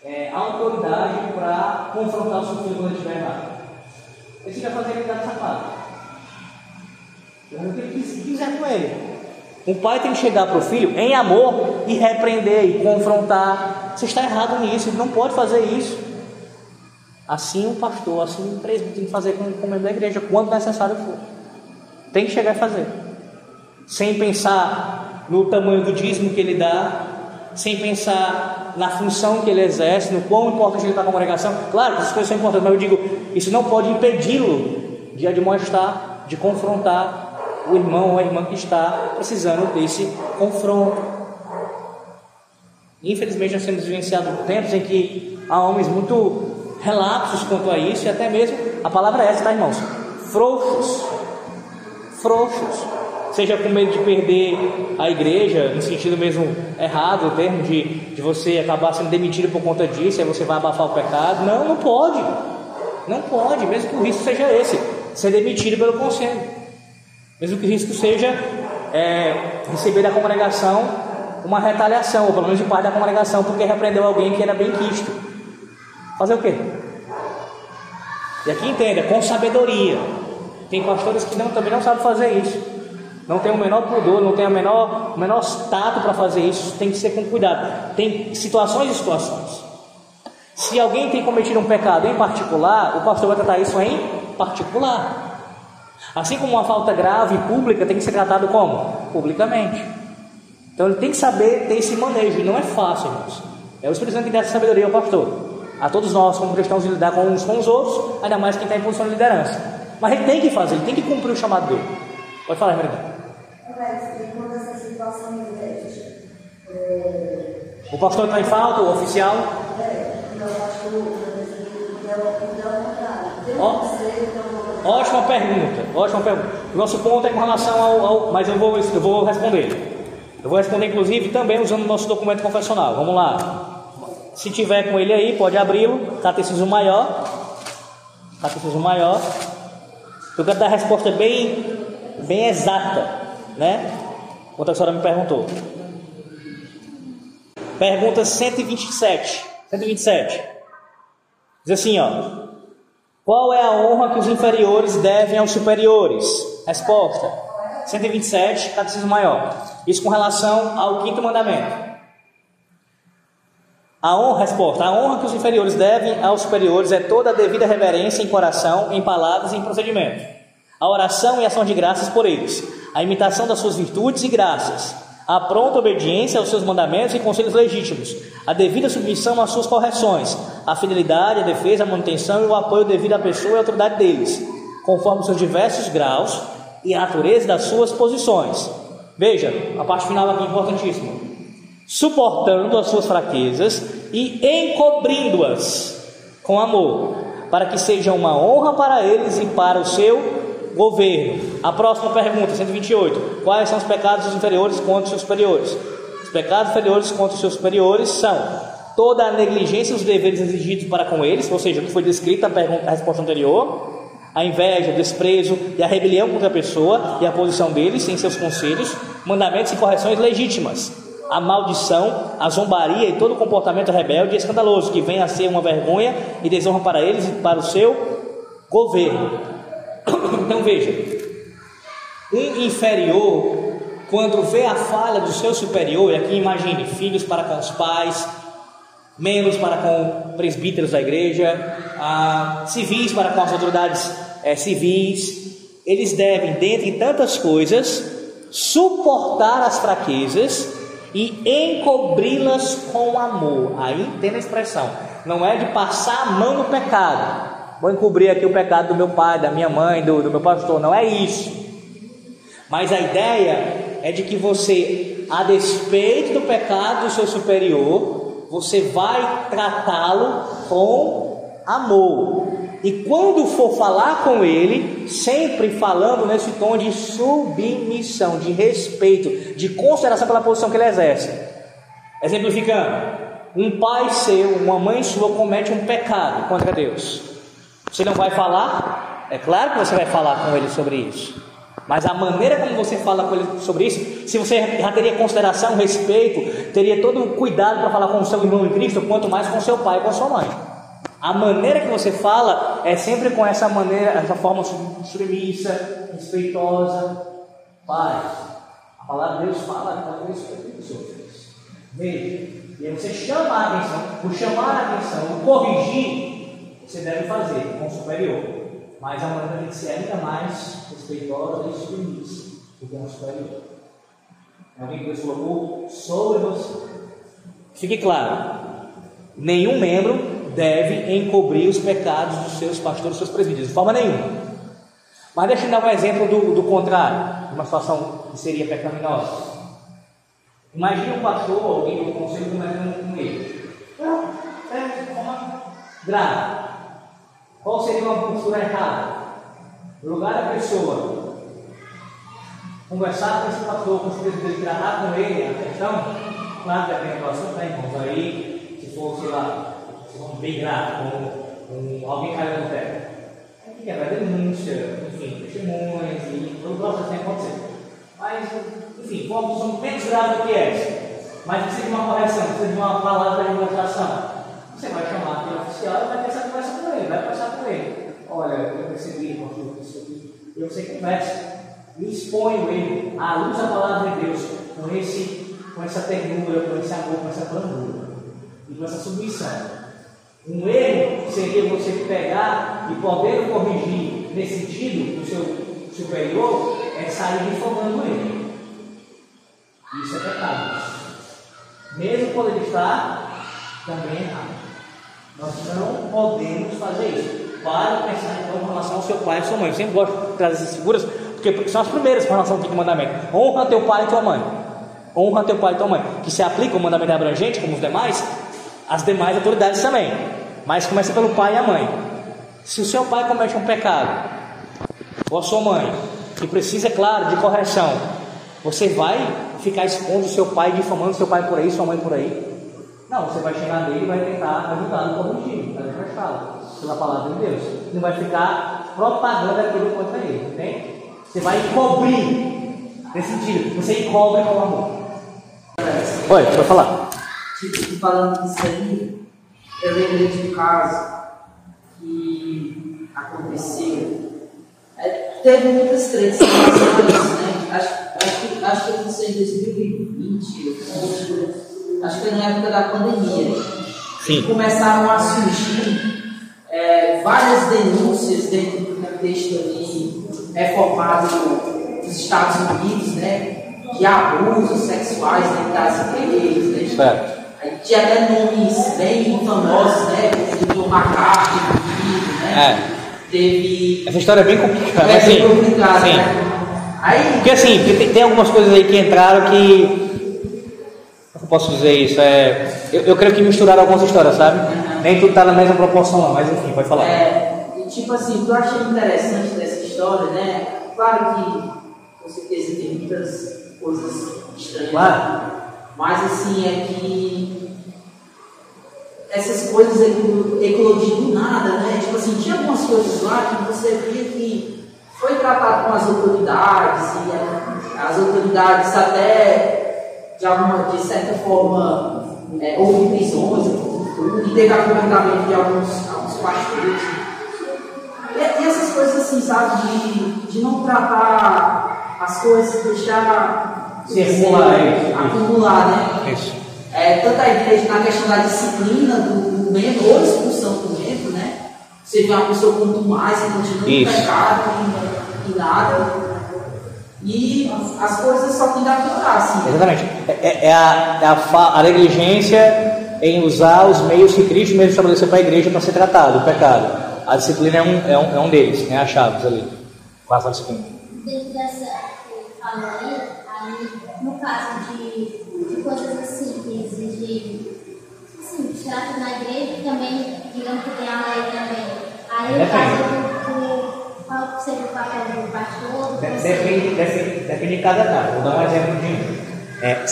Speaker 1: é, autoridade para confrontar o seu filho quando ele estiver errado. Ele vai fazer ele dar de sapato. O que ele quiser com ele. Um pai tem que chegar para o filho em amor e repreender e confrontar. Você está errado nisso, ele não pode fazer isso. Assim o pastor, assim o presbítero tem que fazer com o membro da igreja, quando necessário for. Tem que chegar e fazer. sem pensar no tamanho do dízimo que ele dá, sem pensar na função que ele exerce, no quão importante ele está com a congregação. Claro que essas coisas são importantes, mas eu digo, isso não pode impedi-lo de admoestar, de confrontar o irmão ou a irmã que está precisando desse confronto. Infelizmente, nós temos vivenciado tempos em que há homens muito relapsos quanto a isso, e até mesmo, a palavra é essa, tá, irmãos? Frouxos. Frouxos seja com medo de perder a igreja, no sentido mesmo errado, o termo de, de você acabar sendo demitido por conta disso, aí você vai abafar o pecado. Não, não pode. Não pode, mesmo que o risco seja esse, ser demitido pelo conselho. Mesmo que o risco seja é, receber da congregação uma retaliação, ou pelo menos de parte da congregação, porque repreendeu alguém que era bem quisto. Fazer o quê? E aqui entenda, com sabedoria. Tem pastores que não, também não sabem fazer isso não tem o menor pudor, não tem o menor, o menor tato para fazer isso, tem que ser com cuidado. Tem situações e situações. Se alguém tem cometido um pecado em particular, o pastor vai tratar isso em particular. Assim como uma falta grave pública tem que ser tratado como? Publicamente. Então ele tem que saber ter esse manejo, e não é fácil, irmãos. É o Espírito Santo que dá essa sabedoria ao pastor. A todos nós, como cristãos, lidar com uns com os outros, ainda mais quem está em posição de liderança. Mas ele tem que fazer, ele tem que cumprir o chamado dele. Pode falar, Maria. O pastor está em falta, o oficial? Ó, ótima pergunta, ótima pergunta. O nosso ponto é com relação ao, ao, mas eu vou, eu vou responder. Eu vou responder inclusive também usando o nosso documento confessional. Vamos lá. Se tiver com ele aí, pode abri-lo. Catecismo maior. Catecismo maior. Eu quero dar a resposta bem, bem exata, né? Quanto a senhora me perguntou. Pergunta 127. 127. Diz assim, ó. Qual é a honra que os inferiores devem aos superiores? Resposta: 127, catecismo maior. Isso com relação ao quinto mandamento. A honra, resposta: a honra que os inferiores devem aos superiores é toda a devida reverência em coração, em palavras e em procedimento. A oração e ação de graças por eles, a imitação das suas virtudes e graças, a pronta obediência aos seus mandamentos e conselhos legítimos, a devida submissão às suas correções, a fidelidade, a defesa, a manutenção e o apoio devido à pessoa e à autoridade deles, conforme os seus diversos graus e a natureza das suas posições. Veja, a parte final aqui é importantíssima. Suportando as suas fraquezas e encobrindo-as com amor, para que seja uma honra para eles e para o seu governo. A próxima pergunta, 128. Quais são os pecados dos inferiores contra os seus superiores? Os pecados inferiores contra os seus superiores são toda a negligência dos deveres exigidos para com eles, ou seja, o que foi descrito na pergunta, a resposta anterior, a inveja, o desprezo e a rebelião contra a pessoa e a posição deles em seus conselhos, mandamentos e correções legítimas, a maldição, a zombaria e todo comportamento rebelde e escandaloso que vem a ser uma vergonha e desonra para eles e para o seu governo. Então veja, um inferior, quando vê a falha do seu superior, e aqui imagine filhos para com os pais, membros para com presbíteros da igreja, ah, civis para com as autoridades é, civis, eles devem, dentre tantas coisas, suportar as fraquezas e encobri-las com amor. Aí entenda a expressão, não é de passar a mão no pecado, vou encobrir aqui o pecado do meu pai, da minha mãe, do, do meu pastor. Não é isso. Mas a ideia é de que você, a despeito do pecado do seu superior, você vai tratá-lo com amor. E quando for falar com ele, sempre falando nesse tom de submissão, de respeito, de consideração pela posição que ele exerce. Exemplificando, um pai seu, uma mãe sua comete um pecado contra Deus. Você não vai falar? É claro que você vai falar com ele sobre isso. Mas a maneira como você fala com ele sobre isso, se você já teria consideração, respeito, teria todo o cuidado para falar com o seu irmão em Cristo, quanto mais com seu pai e com sua mãe. A maneira que você fala é sempre com essa maneira, essa forma submissa, respeitosa. Pai, a palavra de Deus fala com respeito dos outros. Veja, e aí você chama a atenção, o chamar a atenção, o corrigir, você deve fazer com o superior. Mas a maneira tem que ser ainda mais respeitosa e submissa do que o superior. alguém que Deus colocou sobre você. Fique claro, nenhum membro deve encobrir os pecados dos seus pastores, dos seus presbíteros, de forma nenhuma. Mas deixa eu dar um exemplo do, do contrário, de uma situação que seria pecaminosa. Imagine um pastor, alguém do conselho começando com ele. Ah, é, uma grave. Qual seria uma postura errada? Lugar da pessoa conversar com esse pastor, com esse dele, tratar com ele a questão, claro que depende do assunto, né, irmãos? Aí, se for, sei lá, se for bem grave, como um, alguém caiu no pé, aí que vai denúncia, enfim, testemunhas, e todo o processo tem que acontecer. Mas, enfim, for uma posição menos grave do que essa, mas precisa de uma correção, precisa de uma palavra de orientação. Você vai chamar aquele oficial e vai ter essa conversa com ele, vai conversar com ele. Olha, eu percebi, pastor, isso aqui. E você conversa e exponho ele à luz da palavra de Deus com, esse, com essa ternura, com esse amor, com essa brandura e com essa submissão. Um erro seria você pegar e poder corrigir nesse sentido do seu superior é sair difamando ele. Isso é pecado. Mesmo quando ele está também errado. Nós não podemos fazer isso. Para pensar então em relação ao seu pai e sua mãe. Eu sempre gosto de trazer essas figuras, porque são as primeiras com relação ao quinto mandamento. Honra teu pai e tua mãe. Honra teu pai e tua mãe. Que se aplica o mandamento abrangente, como os demais, as demais autoridades também. Mas começa pelo pai e a mãe. Se o seu pai comete um pecado, ou a sua mãe, que precisa, é claro, de correção, você vai ficar expondo o seu pai, difamando seu pai por aí, sua mãe por aí? Não, você vai chegar nele e vai tentar ajudar no corrigir, vai pela palavra de Deus. Não vai ficar propagando aquilo contra ele, entende? Você vai encobrir, nesse sentido, você encobre com amor. Oi, você vai falar.
Speaker 2: Tipo, falando disso aí, eu lembrei de um caso que aconteceu. É, teve muitas tretas né? Acho, acho, que, acho que aconteceu em 2020, acho que foi na época da pandemia. Sim. Começaram a surgir várias denúncias dentro do contexto ali reformado dos Estados Unidos, né? De abusos sexuais dentro das igrejas, né? Certo. Aí tinha até nomes bem famosos, né? O Dr. McCarthy, né? É. Teve.
Speaker 1: Essa história é bem complicada.
Speaker 2: É bem complicada, né?
Speaker 1: Aí, porque assim, tem, tem algumas coisas aí que entraram que eu posso dizer isso? É, eu, eu creio que misturaram algumas histórias, sabe? Nem tudo está na mesma proporção lá, mas enfim, pode falar.
Speaker 2: É, e tipo assim, o que eu achei interessante dessa história, né? Claro que com certeza tem muitas coisas estranhas. Claro. Mas assim, é que essas coisas eclodiam do nada, né? Tipo assim, tinha algumas coisas lá que você via que foi tratado com as autoridades, e as autoridades até de, alguma, de certa forma, é, houve prisões teve acompanhamento de alguns, alguns pastores. E, e, essas coisas assim, sabe, de, de não tratar as coisas, deixar
Speaker 1: se acumular,
Speaker 2: acumular, né? Isso. É, tanto a igreja na questão da disciplina do, membro ou expulsão do membro, né? Você vê uma pessoa quanto mais e continua no pecado e, e nada. E as coisas só a piorar, assim.
Speaker 1: Exatamente. É, é, é a, é a, a, negligência em usar os meios que Cristo mesmo estabeleceu para a igreja para ser tratado, o pecado. A disciplina é um, é um, é um deles, né? A chaves ali. Passa a disciplina.
Speaker 3: Dentro dessa falou aí, aí, no caso de, de coisas assim, que exigem assim, trato na igreja, também, digamos que tem a lei também. Aí, no caso do, do qual seria o papel do pastor?
Speaker 1: Depende, depende, depende de cada caso. Vou dar um exemplo de. É,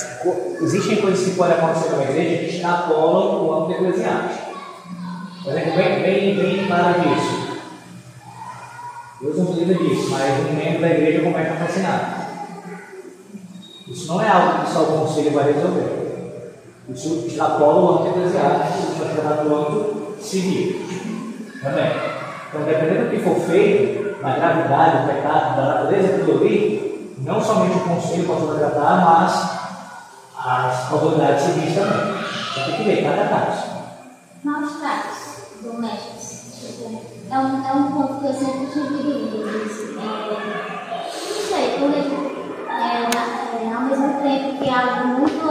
Speaker 1: existem coisas que podem acontecer na igreja que extrapolam o âmbito eclesiástico. Por exemplo, bem, bem, bem disso. Deus não precisa disso, mas um membro da igreja começa a fascinar. Isso não é algo que só o conselho vai resolver. Isso extrapola o âmbito eclesiástico, isso vai tratar do âmbito civil. Também. Então, dependendo do que for feito, na gravidade, do pecado, da natureza do ali, não somente o conselho pode tratar, mas as autoridades civis também. Só tem que ver cada caso.
Speaker 3: Maus tratos domésticos. É um, é um ponto que eu sempre tive dúvidas. É, não sei, porque é, é, ao mesmo tempo que é algo muito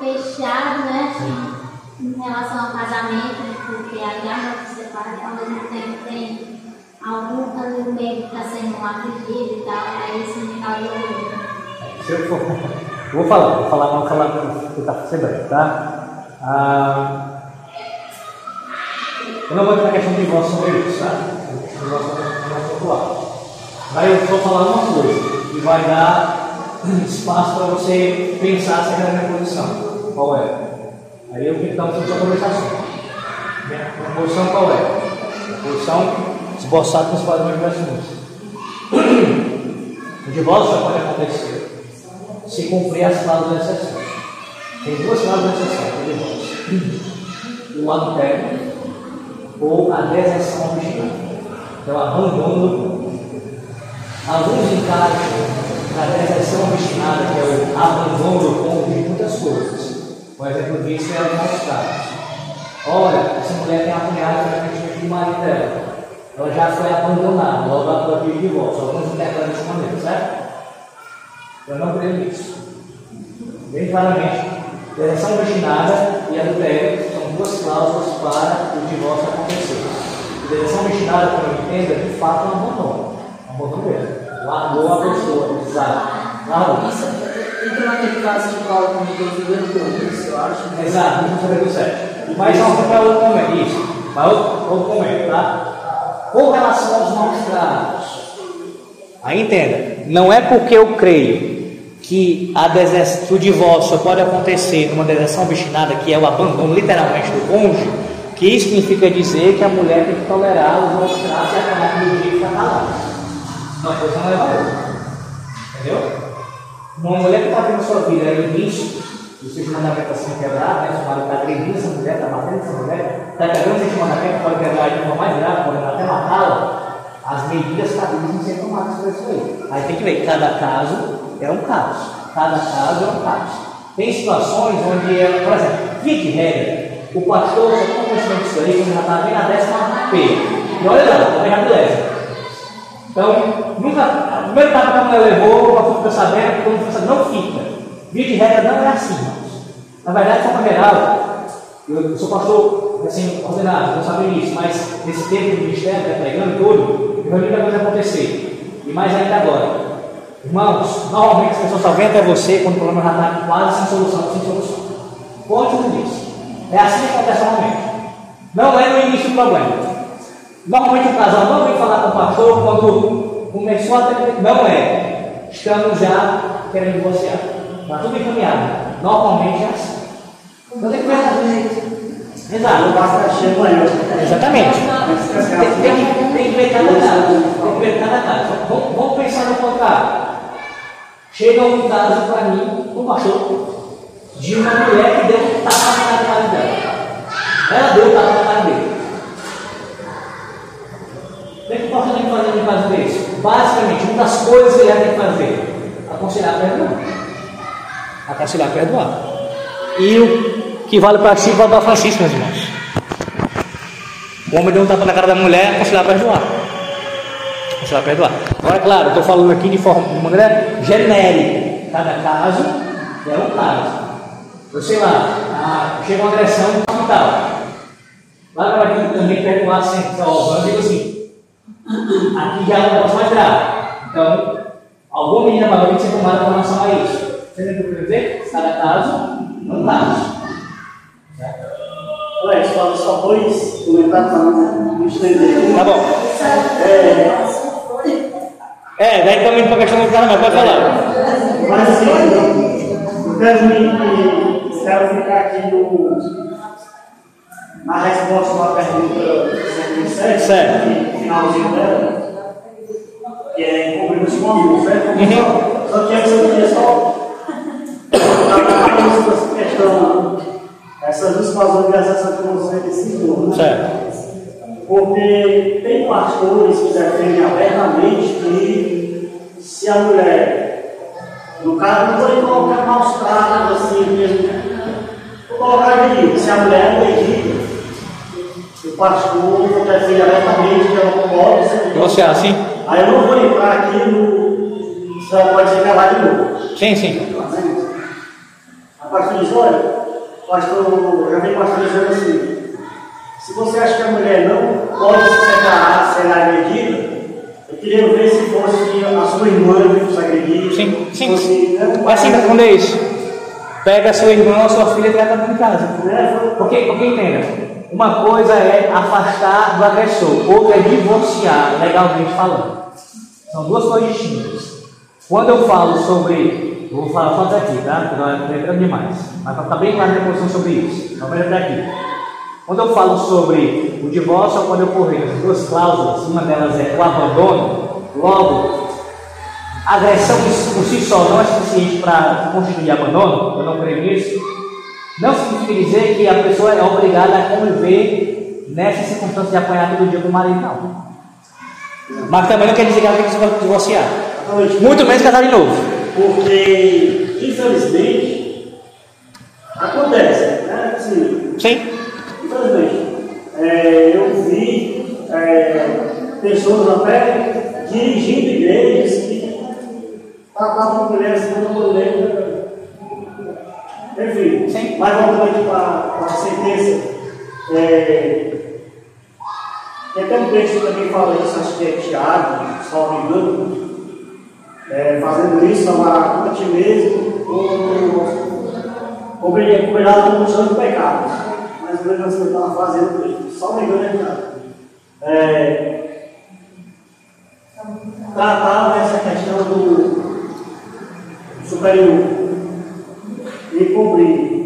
Speaker 3: fechado, né? Sim. Em relação ao casamento, né, porque a guerra que separa, ao mesmo tempo tem algum ali meio que está sendo um atingido e tal, aí isso me causou.
Speaker 1: Se eu for vou falar, vou falar, vou falar para tentar ser breve, tá? Ah, eu não vou entrar na questão de divórcio sobre isso, tá? É mais pontual. Aí eu vou falar uma coisa que vai dar espaço para você pensar se é a minha posição. Qual é? Aí eu dar um pouco de conversação. Minha, minha posição qual é? A posição esboçada nos padrões brasileiros. O divórcio só pode acontecer se cumprir as cláusulas de exceção. Tem duas cláusulas de para o divórcio: o adultério ou a deserção obstinada. Então, o abandono. Alguns encaixam na deserção obstinada, que é o abandono do corpo de muitas coisas. O exemplo disso é alguns casos. Olha, essa mulher tem apanhado frequentemente do marido dela. Ela já foi abandonada, logo pediu de divórcio. Alguns interpretam dessa maneira, certo? Eu não creio nisso. Bem claramente, deserção obstinada e adultério são duas cláusulas para o divórcio acontecer. Deserção obstinada, como eu entendo, é de fato um abandono. Um abandono mesmo. Largou a pessoa, exato. Largou.
Speaker 2: Isso entra naquele caso que fala com o Deus do isso, eu acho. né?
Speaker 1: Exato, não saber do certo. Mas vamos para outro momento, isso. Para outro, outro momento, tá? Com relação aos maus tratos. Aí entenda, não é porque eu creio que a deserção, que o divórcio pode acontecer numa deserção obstinada, que é o abandono literalmente do cônjuge, que isso significa dizer que a mulher tem que tolerar os maus tratos e acabar com o dia e ficar calada. Não, a coisa não é valor. Entendeu? Uma mulher que está tendo sua vida em risco, os seus mandamentos são quebrados, né? o marido está agredindo essa mulher, está batendo essa mulher, está quebrando esses mandamentos, pode quebrar de forma mais grave, pode até matá-la. As medidas cabíveis não serem tomadas por isso aí. Aí tem que ver, cada caso é um caso. Cada caso é um caso. Tem situações onde, é, por exemplo, via de regra, o pastor só tem conhecimento disso aí quando já está bem na décima P. E olha lá, também já beleza. Então, nunca, a primeira etapa que a mulher levou, o pastor fica sabendo, todo mundo fica sabendo, não fica. Via de regra não é assim. Na verdade, de forma geral, eu, sou pastor assim, ordenado, não sabia disso, mas nesse tempo do ministério, né, pregando tudo, eu vi muita coisa acontecer. E mais ainda agora. Irmãos, normalmente as pessoas só vêm até você quando o problema já está quase sem solução, sem solução. Conte tudo isso. É assim que acontece normalmente. Não é no início do problema. Normalmente o casal não vem falar com o pastor quando começou a ter. Não é. Estamos já querendo divorciar. Está tudo encaminhado. Normalmente é assim. Então tem que ver. Exato.
Speaker 4: Não basta cheio.
Speaker 1: Exatamente. Tem, que- tem que ver cada caso. Tem que ver cada caso. Vamos, vamos pensar no contrário. Chega um caso para mim, um pastor, de uma mulher que deu um tapa na cara do dela. Ela deu um tapa na cara dele. O que é que o pastor tem que fazer em caso desse? Basicamente, uma das coisas que ele tem que fazer: aconselhar a perdoar. Aconselhar a perdoar. E o que vale para si vale para Francisco, meus irmãos. O homem deu um tapa na cara da mulher, aconselhar a perdoar. Aconselhar a perdoar. Agora, é claro, estou falando aqui de, forma, de maneira genérica. Cada caso é um caso. Eu sei lá, ah, chega uma agressão no hospital. Lá para aqui também perdoar sempre. Eu digo assim, aqui já é um negócio mais grave. Então, alguma medida maior tem que ser tomada com relação a isso. Você entendeu o que eu quero dizer? Cada caso é um caso.
Speaker 4: Alex, fala só dois comentários para não estender.
Speaker 1: Tá bom.
Speaker 4: É,
Speaker 1: É, daí para a questão do cara, mas pode falar.
Speaker 4: mas assim, eu, eu quero ficar aqui no, na resposta à pergunta 107,
Speaker 1: Certo.
Speaker 4: no finalzinho dela, que é compromisso com amor, certo?
Speaker 1: Uhum.
Speaker 4: Só que antes eu queria só tratar essa questão, essas duas causas de acesso que você citou, né?
Speaker 1: Certo.
Speaker 4: Porque tem pastores que defendem abertamente que se a mulher, no caso, não vou colocar maus tratos assim mesmo, vou colocar de se a mulher é legítima, o pastor defende abertamente que ela pode ser.
Speaker 1: Você é assim?
Speaker 4: Aí eu não vou entrar aqui no. Se ela pode ser calada de novo.
Speaker 1: Sim, sim.
Speaker 4: A pastor diz, olha, pastor, já vem pastor dizendo assim, Se você acha que a mulher não pode se separar, será agredida, eu queria ver se fosse a sua irmã que fosse agredida.
Speaker 1: Sim, sim.
Speaker 4: Fosse, né,
Speaker 1: É que responder isso. Pega seu irmão ou sua filha e leva para casa.
Speaker 4: né,
Speaker 1: Porque, porque entenda, uma coisa é afastar do agressor, outra é divorciar, legalmente falando. São duas coisas distintas. Quando eu falo sobre. eu Vou falar só daqui, tá? Porque não é lembrando demais. Mas está bem claro a minha posição sobre isso. Então, veja daqui. Quando eu falo sobre o divórcio, quando eu correr as duas cláusulas, uma delas é o abandono, logo, a agressão por si só não é suficiente para constituir abandono, eu não creio nisso. Não significa dizer que a pessoa é obrigada a conviver nessa circunstância de apanhar todo dia com o marido, não. Mas também não quer dizer que ela tem que se divorciar. Muito menos casar de novo.
Speaker 4: Porque, infelizmente, acontece, né? Assim,
Speaker 1: Sim.
Speaker 4: Infelizmente, é, eu vi é, pessoas até dirigindo igrejas que tratavam mulheres como mulher. Enfim,
Speaker 1: Sim.
Speaker 4: mas voltando aqui para a sentença, é, tem até um texto que também fala isso, acho que é Tiago, salvo engano, é, fazendo isso, amará a ti mesmo, como ele é cuidado com o dos pecados. Mas o que você estava fazendo isso, só me engano é Tiago. É, tratar dessa questão do superior e cobrir.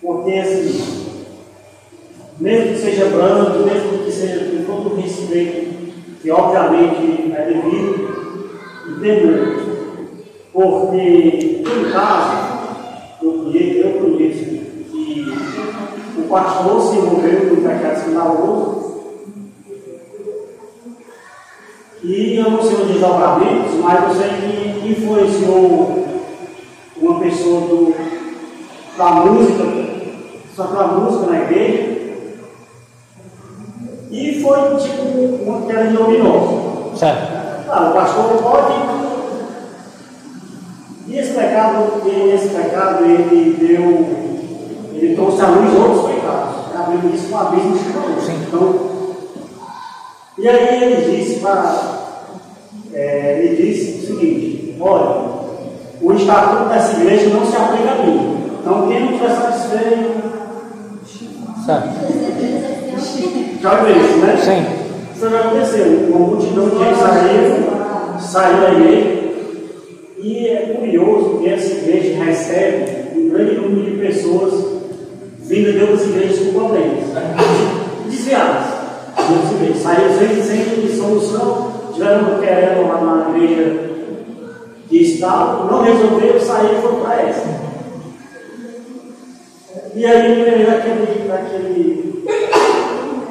Speaker 4: Porque assim, mesmo que seja branco, mesmo que seja com todo o respeito, que obviamente é devido, entendeu? Porque, no caso, eu conheço, eu conheço que o pastor se envolveu no pecado escandaloso e eu não sei os desdobramentos, mas eu sei que influenciou uma pessoa do, da música, só da música na igreja, e foi tipo uma queda de luminosa.
Speaker 1: Certo.
Speaker 4: Claro, o pastor pode. E esse pecado, esse pecado, ele deu. Ele trouxe à luz outros pecados. A Bíblia diz que o abismo.
Speaker 1: Sim.
Speaker 4: Então, e aí ele disse para. é, ele disse o seguinte: olha, o estatuto dessa igreja não se aplica a mim. Então, quem não estiver satisfeito,
Speaker 1: Certo.
Speaker 4: já viu isso, né?
Speaker 1: Sim.
Speaker 4: Isso já aconteceu. Uma multidão de gente saiu, saiu da igreja. E é curioso que essa igreja recebe um grande número de pessoas vindas de outras igrejas com problemas. Desviadas. De outras igrejas. Saíram sem, sem solução, tiveram querendo lá na igreja que estava, não resolveram, saíram e foram para essa. E aí daquele, daquele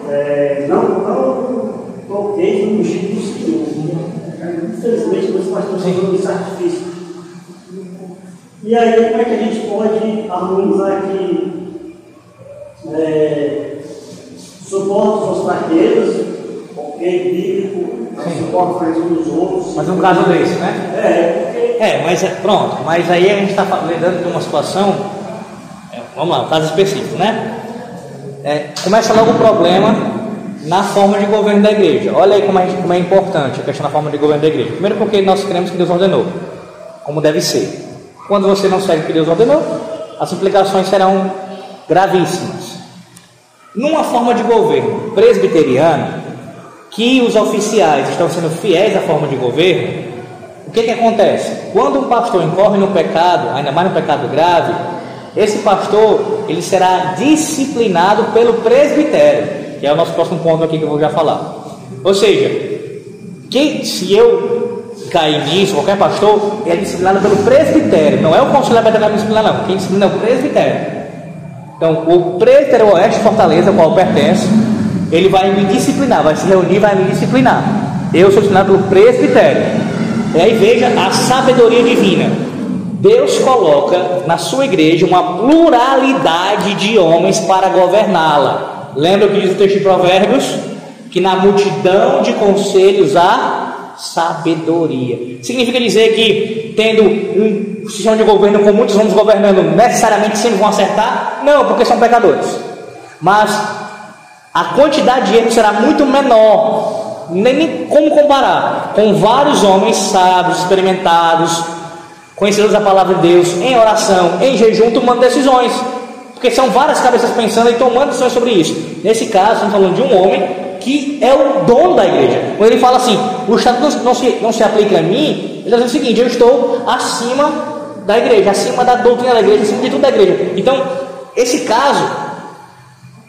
Speaker 4: é, não, não toquei no ungido do Senhor. Infelizmente, meus pastores usam esse artifício. E aí, como é que a gente pode harmonizar aqui é, suporte suas fraquezas, ok, bíblico, suporte faz uns dos outros.
Speaker 1: Mas um caso desse, né?
Speaker 4: É, porque
Speaker 1: É, mas é, pronto, mas aí a gente está lidando com uma situação, é, vamos lá, um caso específico, né? É, começa logo o problema na forma de governo da igreja. Olha aí como é, como é importante a questão da forma de governo da igreja. Primeiro porque nós cremos que Deus ordenou, como deve ser. Quando você não segue o que Deus ordenou, as implicações serão gravíssimas. Numa forma de governo presbiteriano, que os oficiais estão sendo fiéis à forma de governo, o que, que acontece? Quando um pastor incorre no pecado, ainda mais no pecado grave, esse pastor ele será disciplinado pelo presbitério, que é o nosso próximo ponto aqui que eu vou já falar. Ou seja, quem, se eu cair nisso, qualquer pastor, ele é disciplinado pelo presbitério, não é o conselho presbiteriano que disciplina, não. Quem disciplina é o presbitério. Então, o presbitério Oeste Fortaleza, ao qual eu pertenço, ele vai me disciplinar, vai se reunir, vai me disciplinar. Eu sou disciplinado pelo presbitério. E aí veja a sabedoria divina. Deus coloca na sua igreja uma pluralidade de homens para governá-la. Lembra o que diz o texto de Provérbios? Que na multidão de conselhos há sabedoria. Significa dizer que, tendo um sistema de governo com muitos homens governando, necessariamente sempre vão acertar? Não, porque são pecadores. Mas a quantidade de erro será muito menor. Nem como comparar com vários homens sábios, experimentados, conhecedores da palavra de Deus, em oração, em jejum, tomando decisões. Porque são várias cabeças pensando e tomando decisões sobre isso. Nesse caso, estamos falando de um homem que é o dono da igreja. Quando ele fala assim, o estatuto não, se, não se aplica a mim, ele está dizendo o seguinte: eu estou acima da igreja, acima da doutrina da igreja, acima de tudo da igreja. Então, esse caso,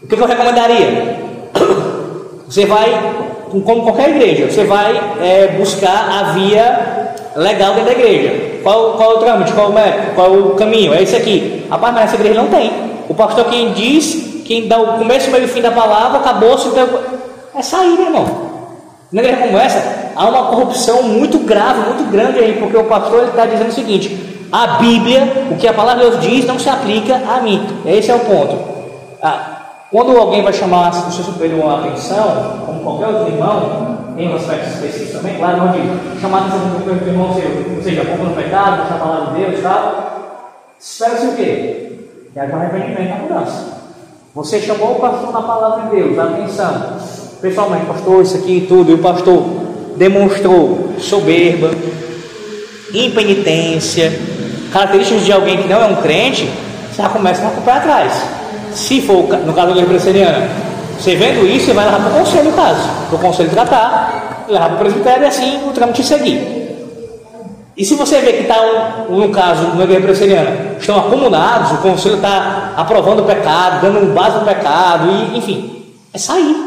Speaker 1: o que eu recomendaria? Você vai, como qualquer igreja, você vai é, buscar a via legal dentro da igreja. Qual, qual é o trâmite, qual, é, qual é o caminho? É esse aqui. Rapaz, mas essa igreja não tem. O pastor quem diz, quem dá o começo, meio e fim da palavra, acabou-se. É sair, meu irmão. Igreja como essa, há uma corrupção muito grave, muito grande aí, porque o pastor está dizendo o seguinte: a Bíblia, o que a palavra de Deus diz, não se aplica a mim. Esse é o ponto. Ah, quando alguém vai chamar o seu superior a atenção, como qualquer outro irmão, em um aspecto específico também, claro, não chamar a atenção do irmão seu, ou seja, pouco no pecado, deixar a palavra de Deus e tal, espera-se o quê? Que haja arrependimento a mudança. Você chamou o pastor na palavra de Deus, atenção, pessoalmente, pastor, isso aqui e tudo, e o pastor demonstrou soberba, impenitência, características de alguém que não é um crente, você já começa com o pé atrás. Se for no caso da presbiteriana, você vendo isso, você vai levar para o conselho, no caso. Para o conselho tratar, levar para o presbitério e assim o trâmite seguir. E se você vê que está, um, no caso, na igreja presbiteriana, estão acumulados, o conselho está aprovando o pecado, dando base no pecado, e, enfim, é sair.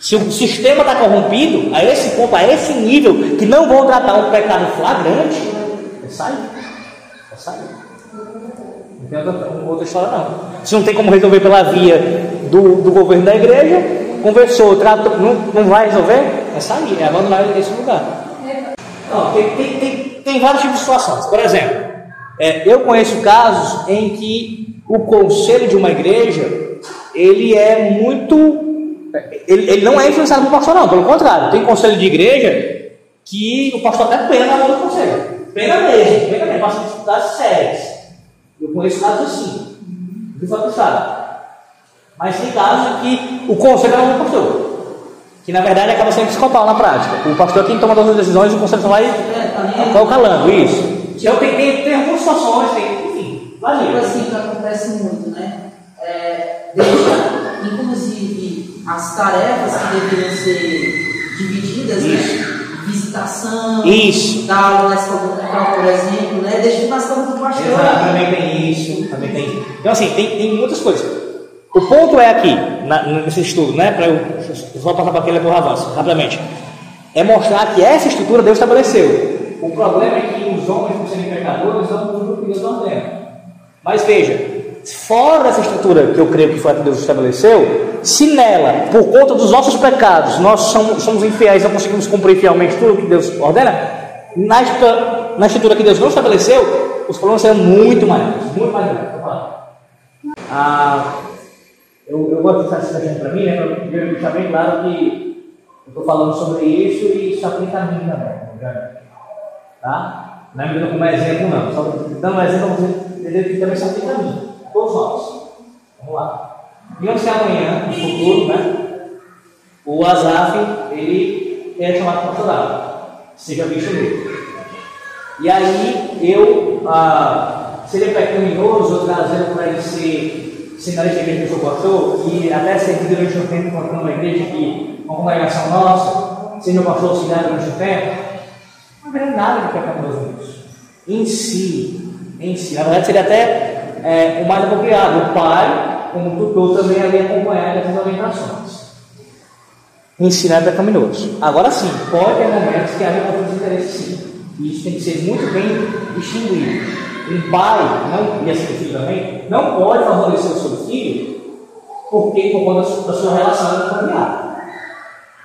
Speaker 1: Se o sistema está corrompido, a esse ponto, a esse nível, que não vão tratar um pecado flagrante, é sair. É sair. Não tem outra, outra história não. Se não tem como resolver pela via do, do governo da igreja, conversou, tratou, não, não vai resolver, é sair, é abandonar esse lugar. Não, tem, tem, tem, tem vários tipos de situações. Por exemplo, é, eu conheço casos em que o conselho de uma igreja ele é muito. Ele, ele não é influenciado pelo pastor, não, pelo contrário. Tem conselho de igreja que o pastor até pena na mão do conselho. Pena mesmo, pena mesmo, passa dificuldades sérias. Eu conheço casos assim, de fato sabe. Mas tem casos que o conselho é o pastor. Que na verdade acaba sendo psicopal na prática. O pastor é quem toma todas as decisões e o conselho só vai é, tá calando. Isso. Então tem, tem, tem algumas situações, tem, enfim,
Speaker 2: varia. Tipo assim, que acontece muito, né? É, deixa, inclusive, as tarefas que deveriam ser divididas, né? Isso. né? visitação,
Speaker 1: isso.
Speaker 2: dar aula na escola dominical, por exemplo, né? Deixa nas contas do pastor.
Speaker 1: Exato, também tem isso, também tem. Então assim, tem, tem muitas coisas. O ponto é aqui, na, nesse estudo, né? Para eu, eu vou passar para aquele por avanço, rapidamente. É mostrar que essa estrutura Deus estabeleceu. O problema é que os homens, por serem pecadores, não usam o que Deus ordena. Mas veja, fora dessa estrutura que eu creio que foi a que Deus estabeleceu, se nela, por conta dos nossos pecados, nós somos, somos infiéis, não conseguimos cumprir fielmente tudo que Deus ordena, na estrutura, na estrutura que Deus não estabeleceu, os problemas serão muito maiores, muito mais grandes. Ah, eu, eu gosto de estar citando para mim, né, para deixar bem claro que eu estou falando sobre isso e isso aplica a mim também. Tá? Não é me dando como exemplo, não. Só dando um exemplo para você entender que também se aplica a mim todos nós. Vamos lá. Digamos que amanhã, no futuro, né, o Azaf, ele é chamado pastorado. Seja bicho dele. E aí eu ah, seria pecaminoso trazendo para ele ser sinalista de igreja que eu sou pastor, e até servir durante um tempo encontrando uma igreja que uma congregação nossa, meu pastor auxiliar durante um tempo. Não é nada de pecaminoso nisso. Em si, em si. Na verdade, seria até é, o mais apropriado, o pai, como tutor, também ali acompanhar essas orientações. Ensinar é pecaminoso. Agora sim, pode ter momentos que haja conflito de interesse sim. E isso tem que ser muito bem distinguido. Um pai, não, e assim o filho também, não pode favorecer o seu filho porque por conta da sua relação familiar.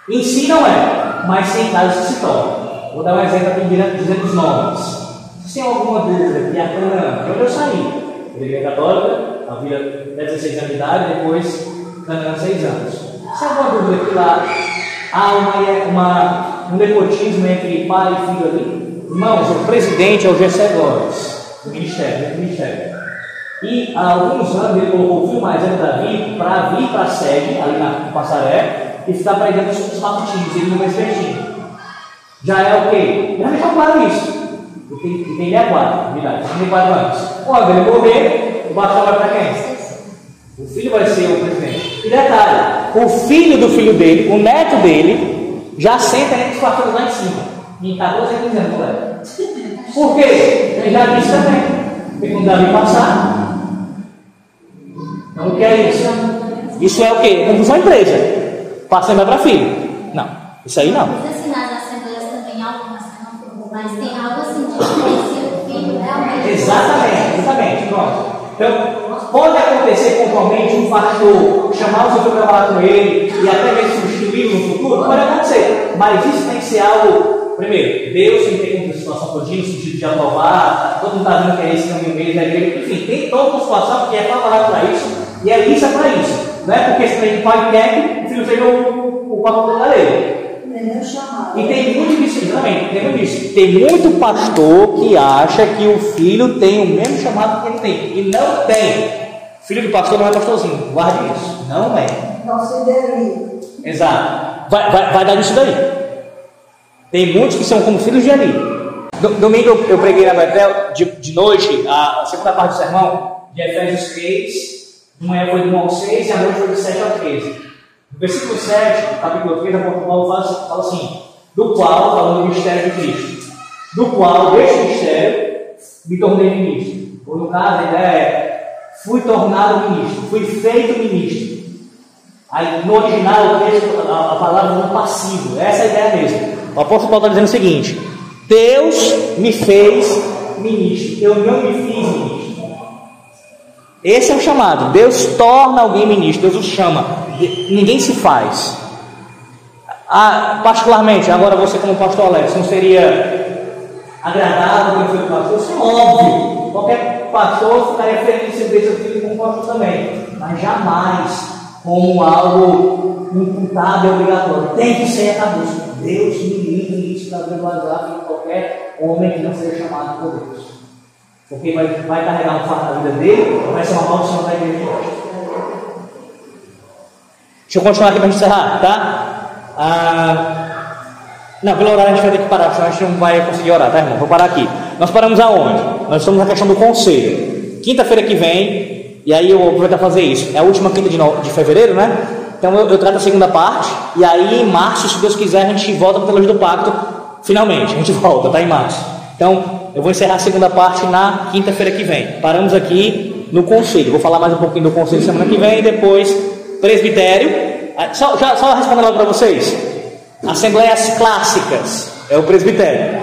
Speaker 1: Em si não é, mas tem casos que se torna. Vou dar um exemplo aqui dizendo os nomes. Se tem alguma dúvida que a Cana, onde eu saí, Igreja Católica, havia 16 anos de idade, depois Canaã 6 anos. Se alguma dúvida que lá há uma, uma, um nepotismo entre pai e filho ali? Irmãos, o presidente é o Gessé Góes, do ministério, do ministério. E há alguns anos ele colocou o filho mais velho Davi para vir para a sede, ali na Passaré, e ficar pregando sobre os matutinos, ele não vai certinho. Já é o quê? Já deixou claro isso. E tem, e tem 64, verdade, 64 anos. Quando ele morrer, o bastão vai para quem? O filho vai ser o presidente. E detalhe, o filho do filho dele, o neto dele, já senta entre os pastores lá em cima. Em 14 a 15 anos, moleque. Por quê? Ele já disse também. Porque quando Davi passar. Então o que é isso? Isso é o quê? Conclusão empresa. Passa para filho. Não, isso aí não.
Speaker 3: Mas assim, nas assembleias também algumas não, mas tem algo assim de conhecer o filho realmente.
Speaker 1: Exatamente, exatamente. Pronto. Então, pode acontecer pontualmente um pastor chamar o seu para falar com ele e até mesmo substituí-lo no futuro? Pode acontecer. Mas isso tem que ser algo, primeiro, Deus tem ter uma situação todinha, no sentido de aprovar, todo mundo está vendo que é esse caminho mesmo da igreja. Enfim, tem toda uma situação que é favorável para isso e é lista para isso. Não é porque esse pai quer que o filho seja o, o pastor da lei. E tem muito disso, também, tem muito disso. Tem muito pastor que acha que o filho tem o mesmo chamado que ele tem. E não tem. Filho de pastor não é pastorzinho. Guarde isso. Não é. Exato. Vai, vai, vai dar nisso daí. Tem muitos que são como filhos de Ali. Domingo eu, eu preguei na Betel de, de noite, a, a segunda parte do sermão, de Efésios 3. De manhã foi do 1 ao 6 e a noite foi do 7 ao 13. No versículo 7, capítulo 3, a apóstolo Paulo fala, fala assim: do qual, falando do mistério de Cristo, do qual, deste mistério, me tornei ministro. Ou no caso, a ideia é: fui tornado ministro, fui feito ministro. Aí, no original, o texto, a, palavra no passivo, essa é a ideia mesmo. O apóstolo Paulo está dizendo o seguinte: Deus me fez ministro, eu não me fiz ministro. Esse é o chamado. Deus torna alguém ministro, Deus o chama ninguém se faz. Ah, particularmente, agora você como pastor Alex, não seria agradável ter um pastor? Isso é óbvio. Qualquer pastor ficaria feliz de ver seu filho como pastor também. Mas jamais como algo imputável obrigatório. Tem que ser acabou. Deus me livre isso da visualizar de qualquer homem que não seja chamado por Deus. Porque vai, vai carregar um fardo na vida dele, vai ser uma maldição da igreja. Deixa eu continuar aqui para encerrar, tá? Ah, não, pelo horário a gente vai ter que parar, senão a gente não vai conseguir orar, tá, irmão? Vou parar aqui. Nós paramos aonde? Nós estamos na questão do conselho. Quinta-feira que vem, e aí eu vou aproveitar fazer isso. É a última quinta de, no... de fevereiro, né? Então eu, eu, trato a segunda parte, e aí em março, se Deus quiser, a gente volta para o do pacto. Finalmente, a gente volta, tá? Em março. Então, eu vou encerrar a segunda parte na quinta-feira que vem. Paramos aqui no conselho. Vou falar mais um pouquinho do conselho semana que vem e depois presbitério. Ah, só, já, só respondendo logo para vocês. Assembleias clássicas é o presbitério.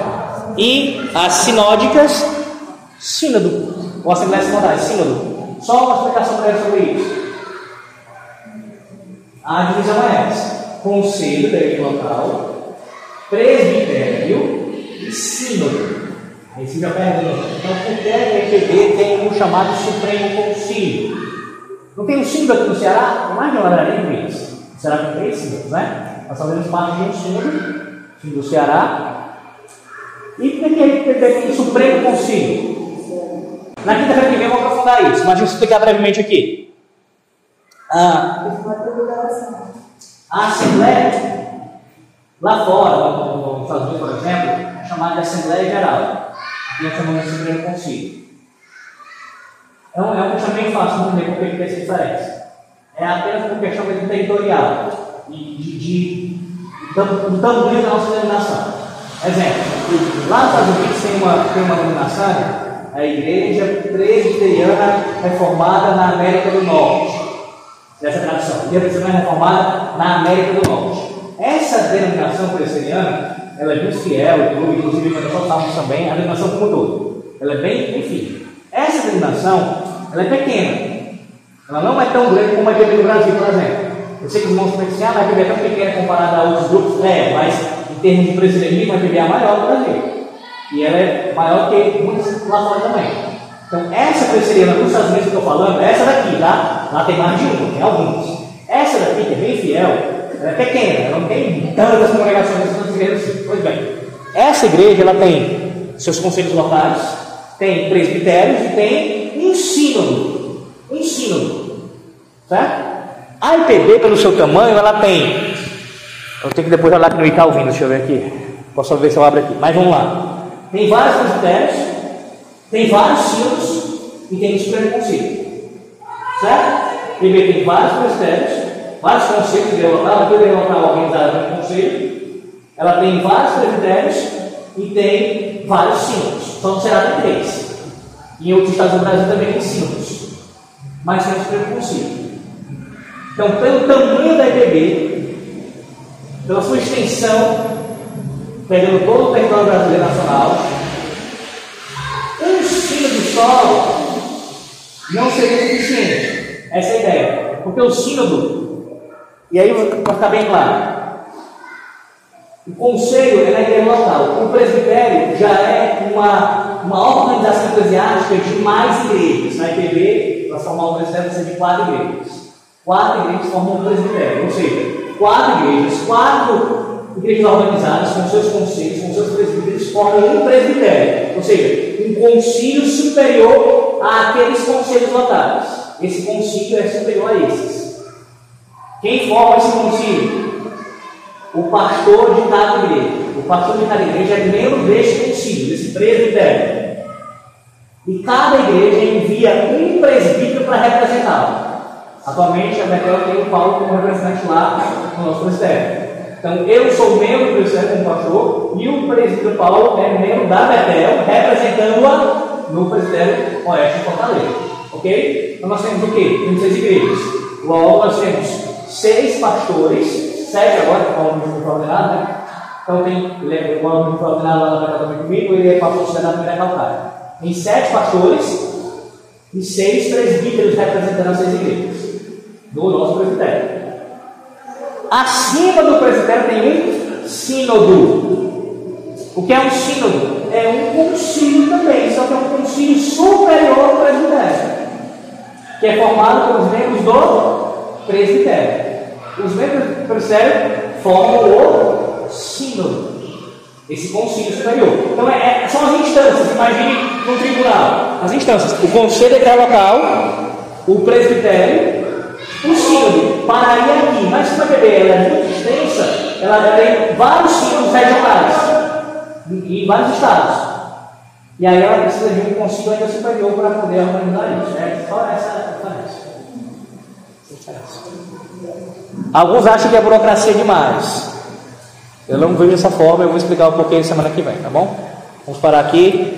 Speaker 1: E as sinódicas, sínodo. Ou assembleias sinodais, sínodo. Só uma explicação breve sobre isso. A divisão é essa: conselho da local, presbitério e sínodo. Aí você já pergunta, então por que a EPB tem um chamado Supremo Concílio? Não tem um símbolo aqui no Ceará? mais de uma livraria de isso. O Ceará tem três né? Nós fazemos parte de um símbolo, símbolo do Ceará. E tem que ter o Supremo Concílio. Na quinta-feira que vem eu vou aprofundar isso, mas vou explicar brevemente aqui. Ah, a Assembleia, lá fora, nos Estados Unidos, por exemplo, é chamada de Assembleia Geral. Nós chamamos de Supremo Concílio. É um, é um bem fácil de entender porque tem essa diferença. É apenas uma questão territorial e de, de, do tamanho da nossa denominação. Exemplo, lá nos Estados Unidos tem uma, tem uma denominação, a Igreja Presbiteriana Reformada na América do Norte. Dessa tradição, Igreja Presbiteriana Reformada na América do Norte. Essa denominação presbiteriana, ela é muito fiel, inclusive nós falamos também, a denominação como todo. Ela é bem, enfim, essa denominação, ela é pequena. Ela não é tão grande como a IPB do Brasil, por exemplo. Eu sei que os irmãos pensam assim, ah, a IPB é tão pequena comparada a outros grupos. É, mas em termos de presidencialismo, a IPB é a maior do Brasil. E ela é maior que muitos lá fora também. Então, essa presbiteriana dos Estados Unidos que eu estou falando, essa daqui, tá? Lá tem mais de uma, tem alguns. Essa daqui, que é bem fiel, ela é pequena, ela não tem tantas congregações, tantas igrejas. Pois bem, essa igreja, ela tem seus conselhos locais, tem presbitérios e tem um sínodo. Um sínodo. Certo? A IPB, pelo seu tamanho, ela tem. Eu tenho que depois olhar aqui no Icalvino, deixa eu ver aqui. Posso ver se eu abro aqui. Mas vamos lá. Tem vários presbitérios, tem vários sínodos e tem o Supremo Conselho. Certo? IPB tem vários presbitérios, vários conselhos de local, aqui de local organizado no conselho. Ela tem vários presbitérios e tem vários sínodos. Só não será tem três. Em outros estados do Brasil também tem sínodos. Mas tem Supremo Conselho. Então, pelo tamanho da IPB, pela sua extensão, pegando todo o território brasileiro nacional, um sínodo só não seria suficiente. Essa é a ideia. Porque o sínodo, e aí para ficar bem claro, o conselho é na igreja local. O presbitério já é uma, uma organização eclesiástica de mais igrejas. Na IPB, para formar um presbitério, precisa de quatro igrejas. Quatro igrejas formam um presbitério, ou seja, quatro igrejas, quatro igrejas organizadas com seus conselhos, com seus presbíteros, formam um presbitério, ou seja, um concílio superior àqueles conselhos locais. Esse concílio é superior a esses. Quem forma esse concílio? O pastor de cada igreja. O pastor de cada igreja é membro deste concílio, desse presbitério. E cada igreja envia um presbítero para representá-lo. Atualmente, a Betel tem o Paulo como representante lá no nosso presbitério. Então, eu sou membro do presbitério como pastor e o presbítero Paulo é membro da Betel, representando-a no presbitério Oeste de Fortaleza. Ok? Então, nós temos o quê? Temos seis igrejas. Logo, nós temos seis pastores, sete agora, que o Paulo não foi ordenado, né? Então, tem o foi ordenado lá na também comigo, ele é pastor da primeira calcária. Tem sete pastores e seis presbíteros representando as seis igrejas do nosso presbitério. Acima do presbitério tem um sínodo. O que é um sínodo? É um concílio também, só que é um concílio superior ao presbitério, que é formado pelos membros do presbitério. Os membros do presbitério formam o sínodo, esse concílio superior. Então, é, é, são as instâncias, imagine no tribunal. As instâncias, o conselho local, o presbitério o sínodo pararia aqui, mas como a PB ela é muito extensa, ela tem vários sínodos regionais em, vários estados. E aí ela precisa de um concílio ainda superior para poder organizar isso. É só essa. Alguns acham que é burocracia demais. Eu não vejo dessa forma, eu vou explicar um pouquinho semana que vem, tá bom? Vamos parar aqui.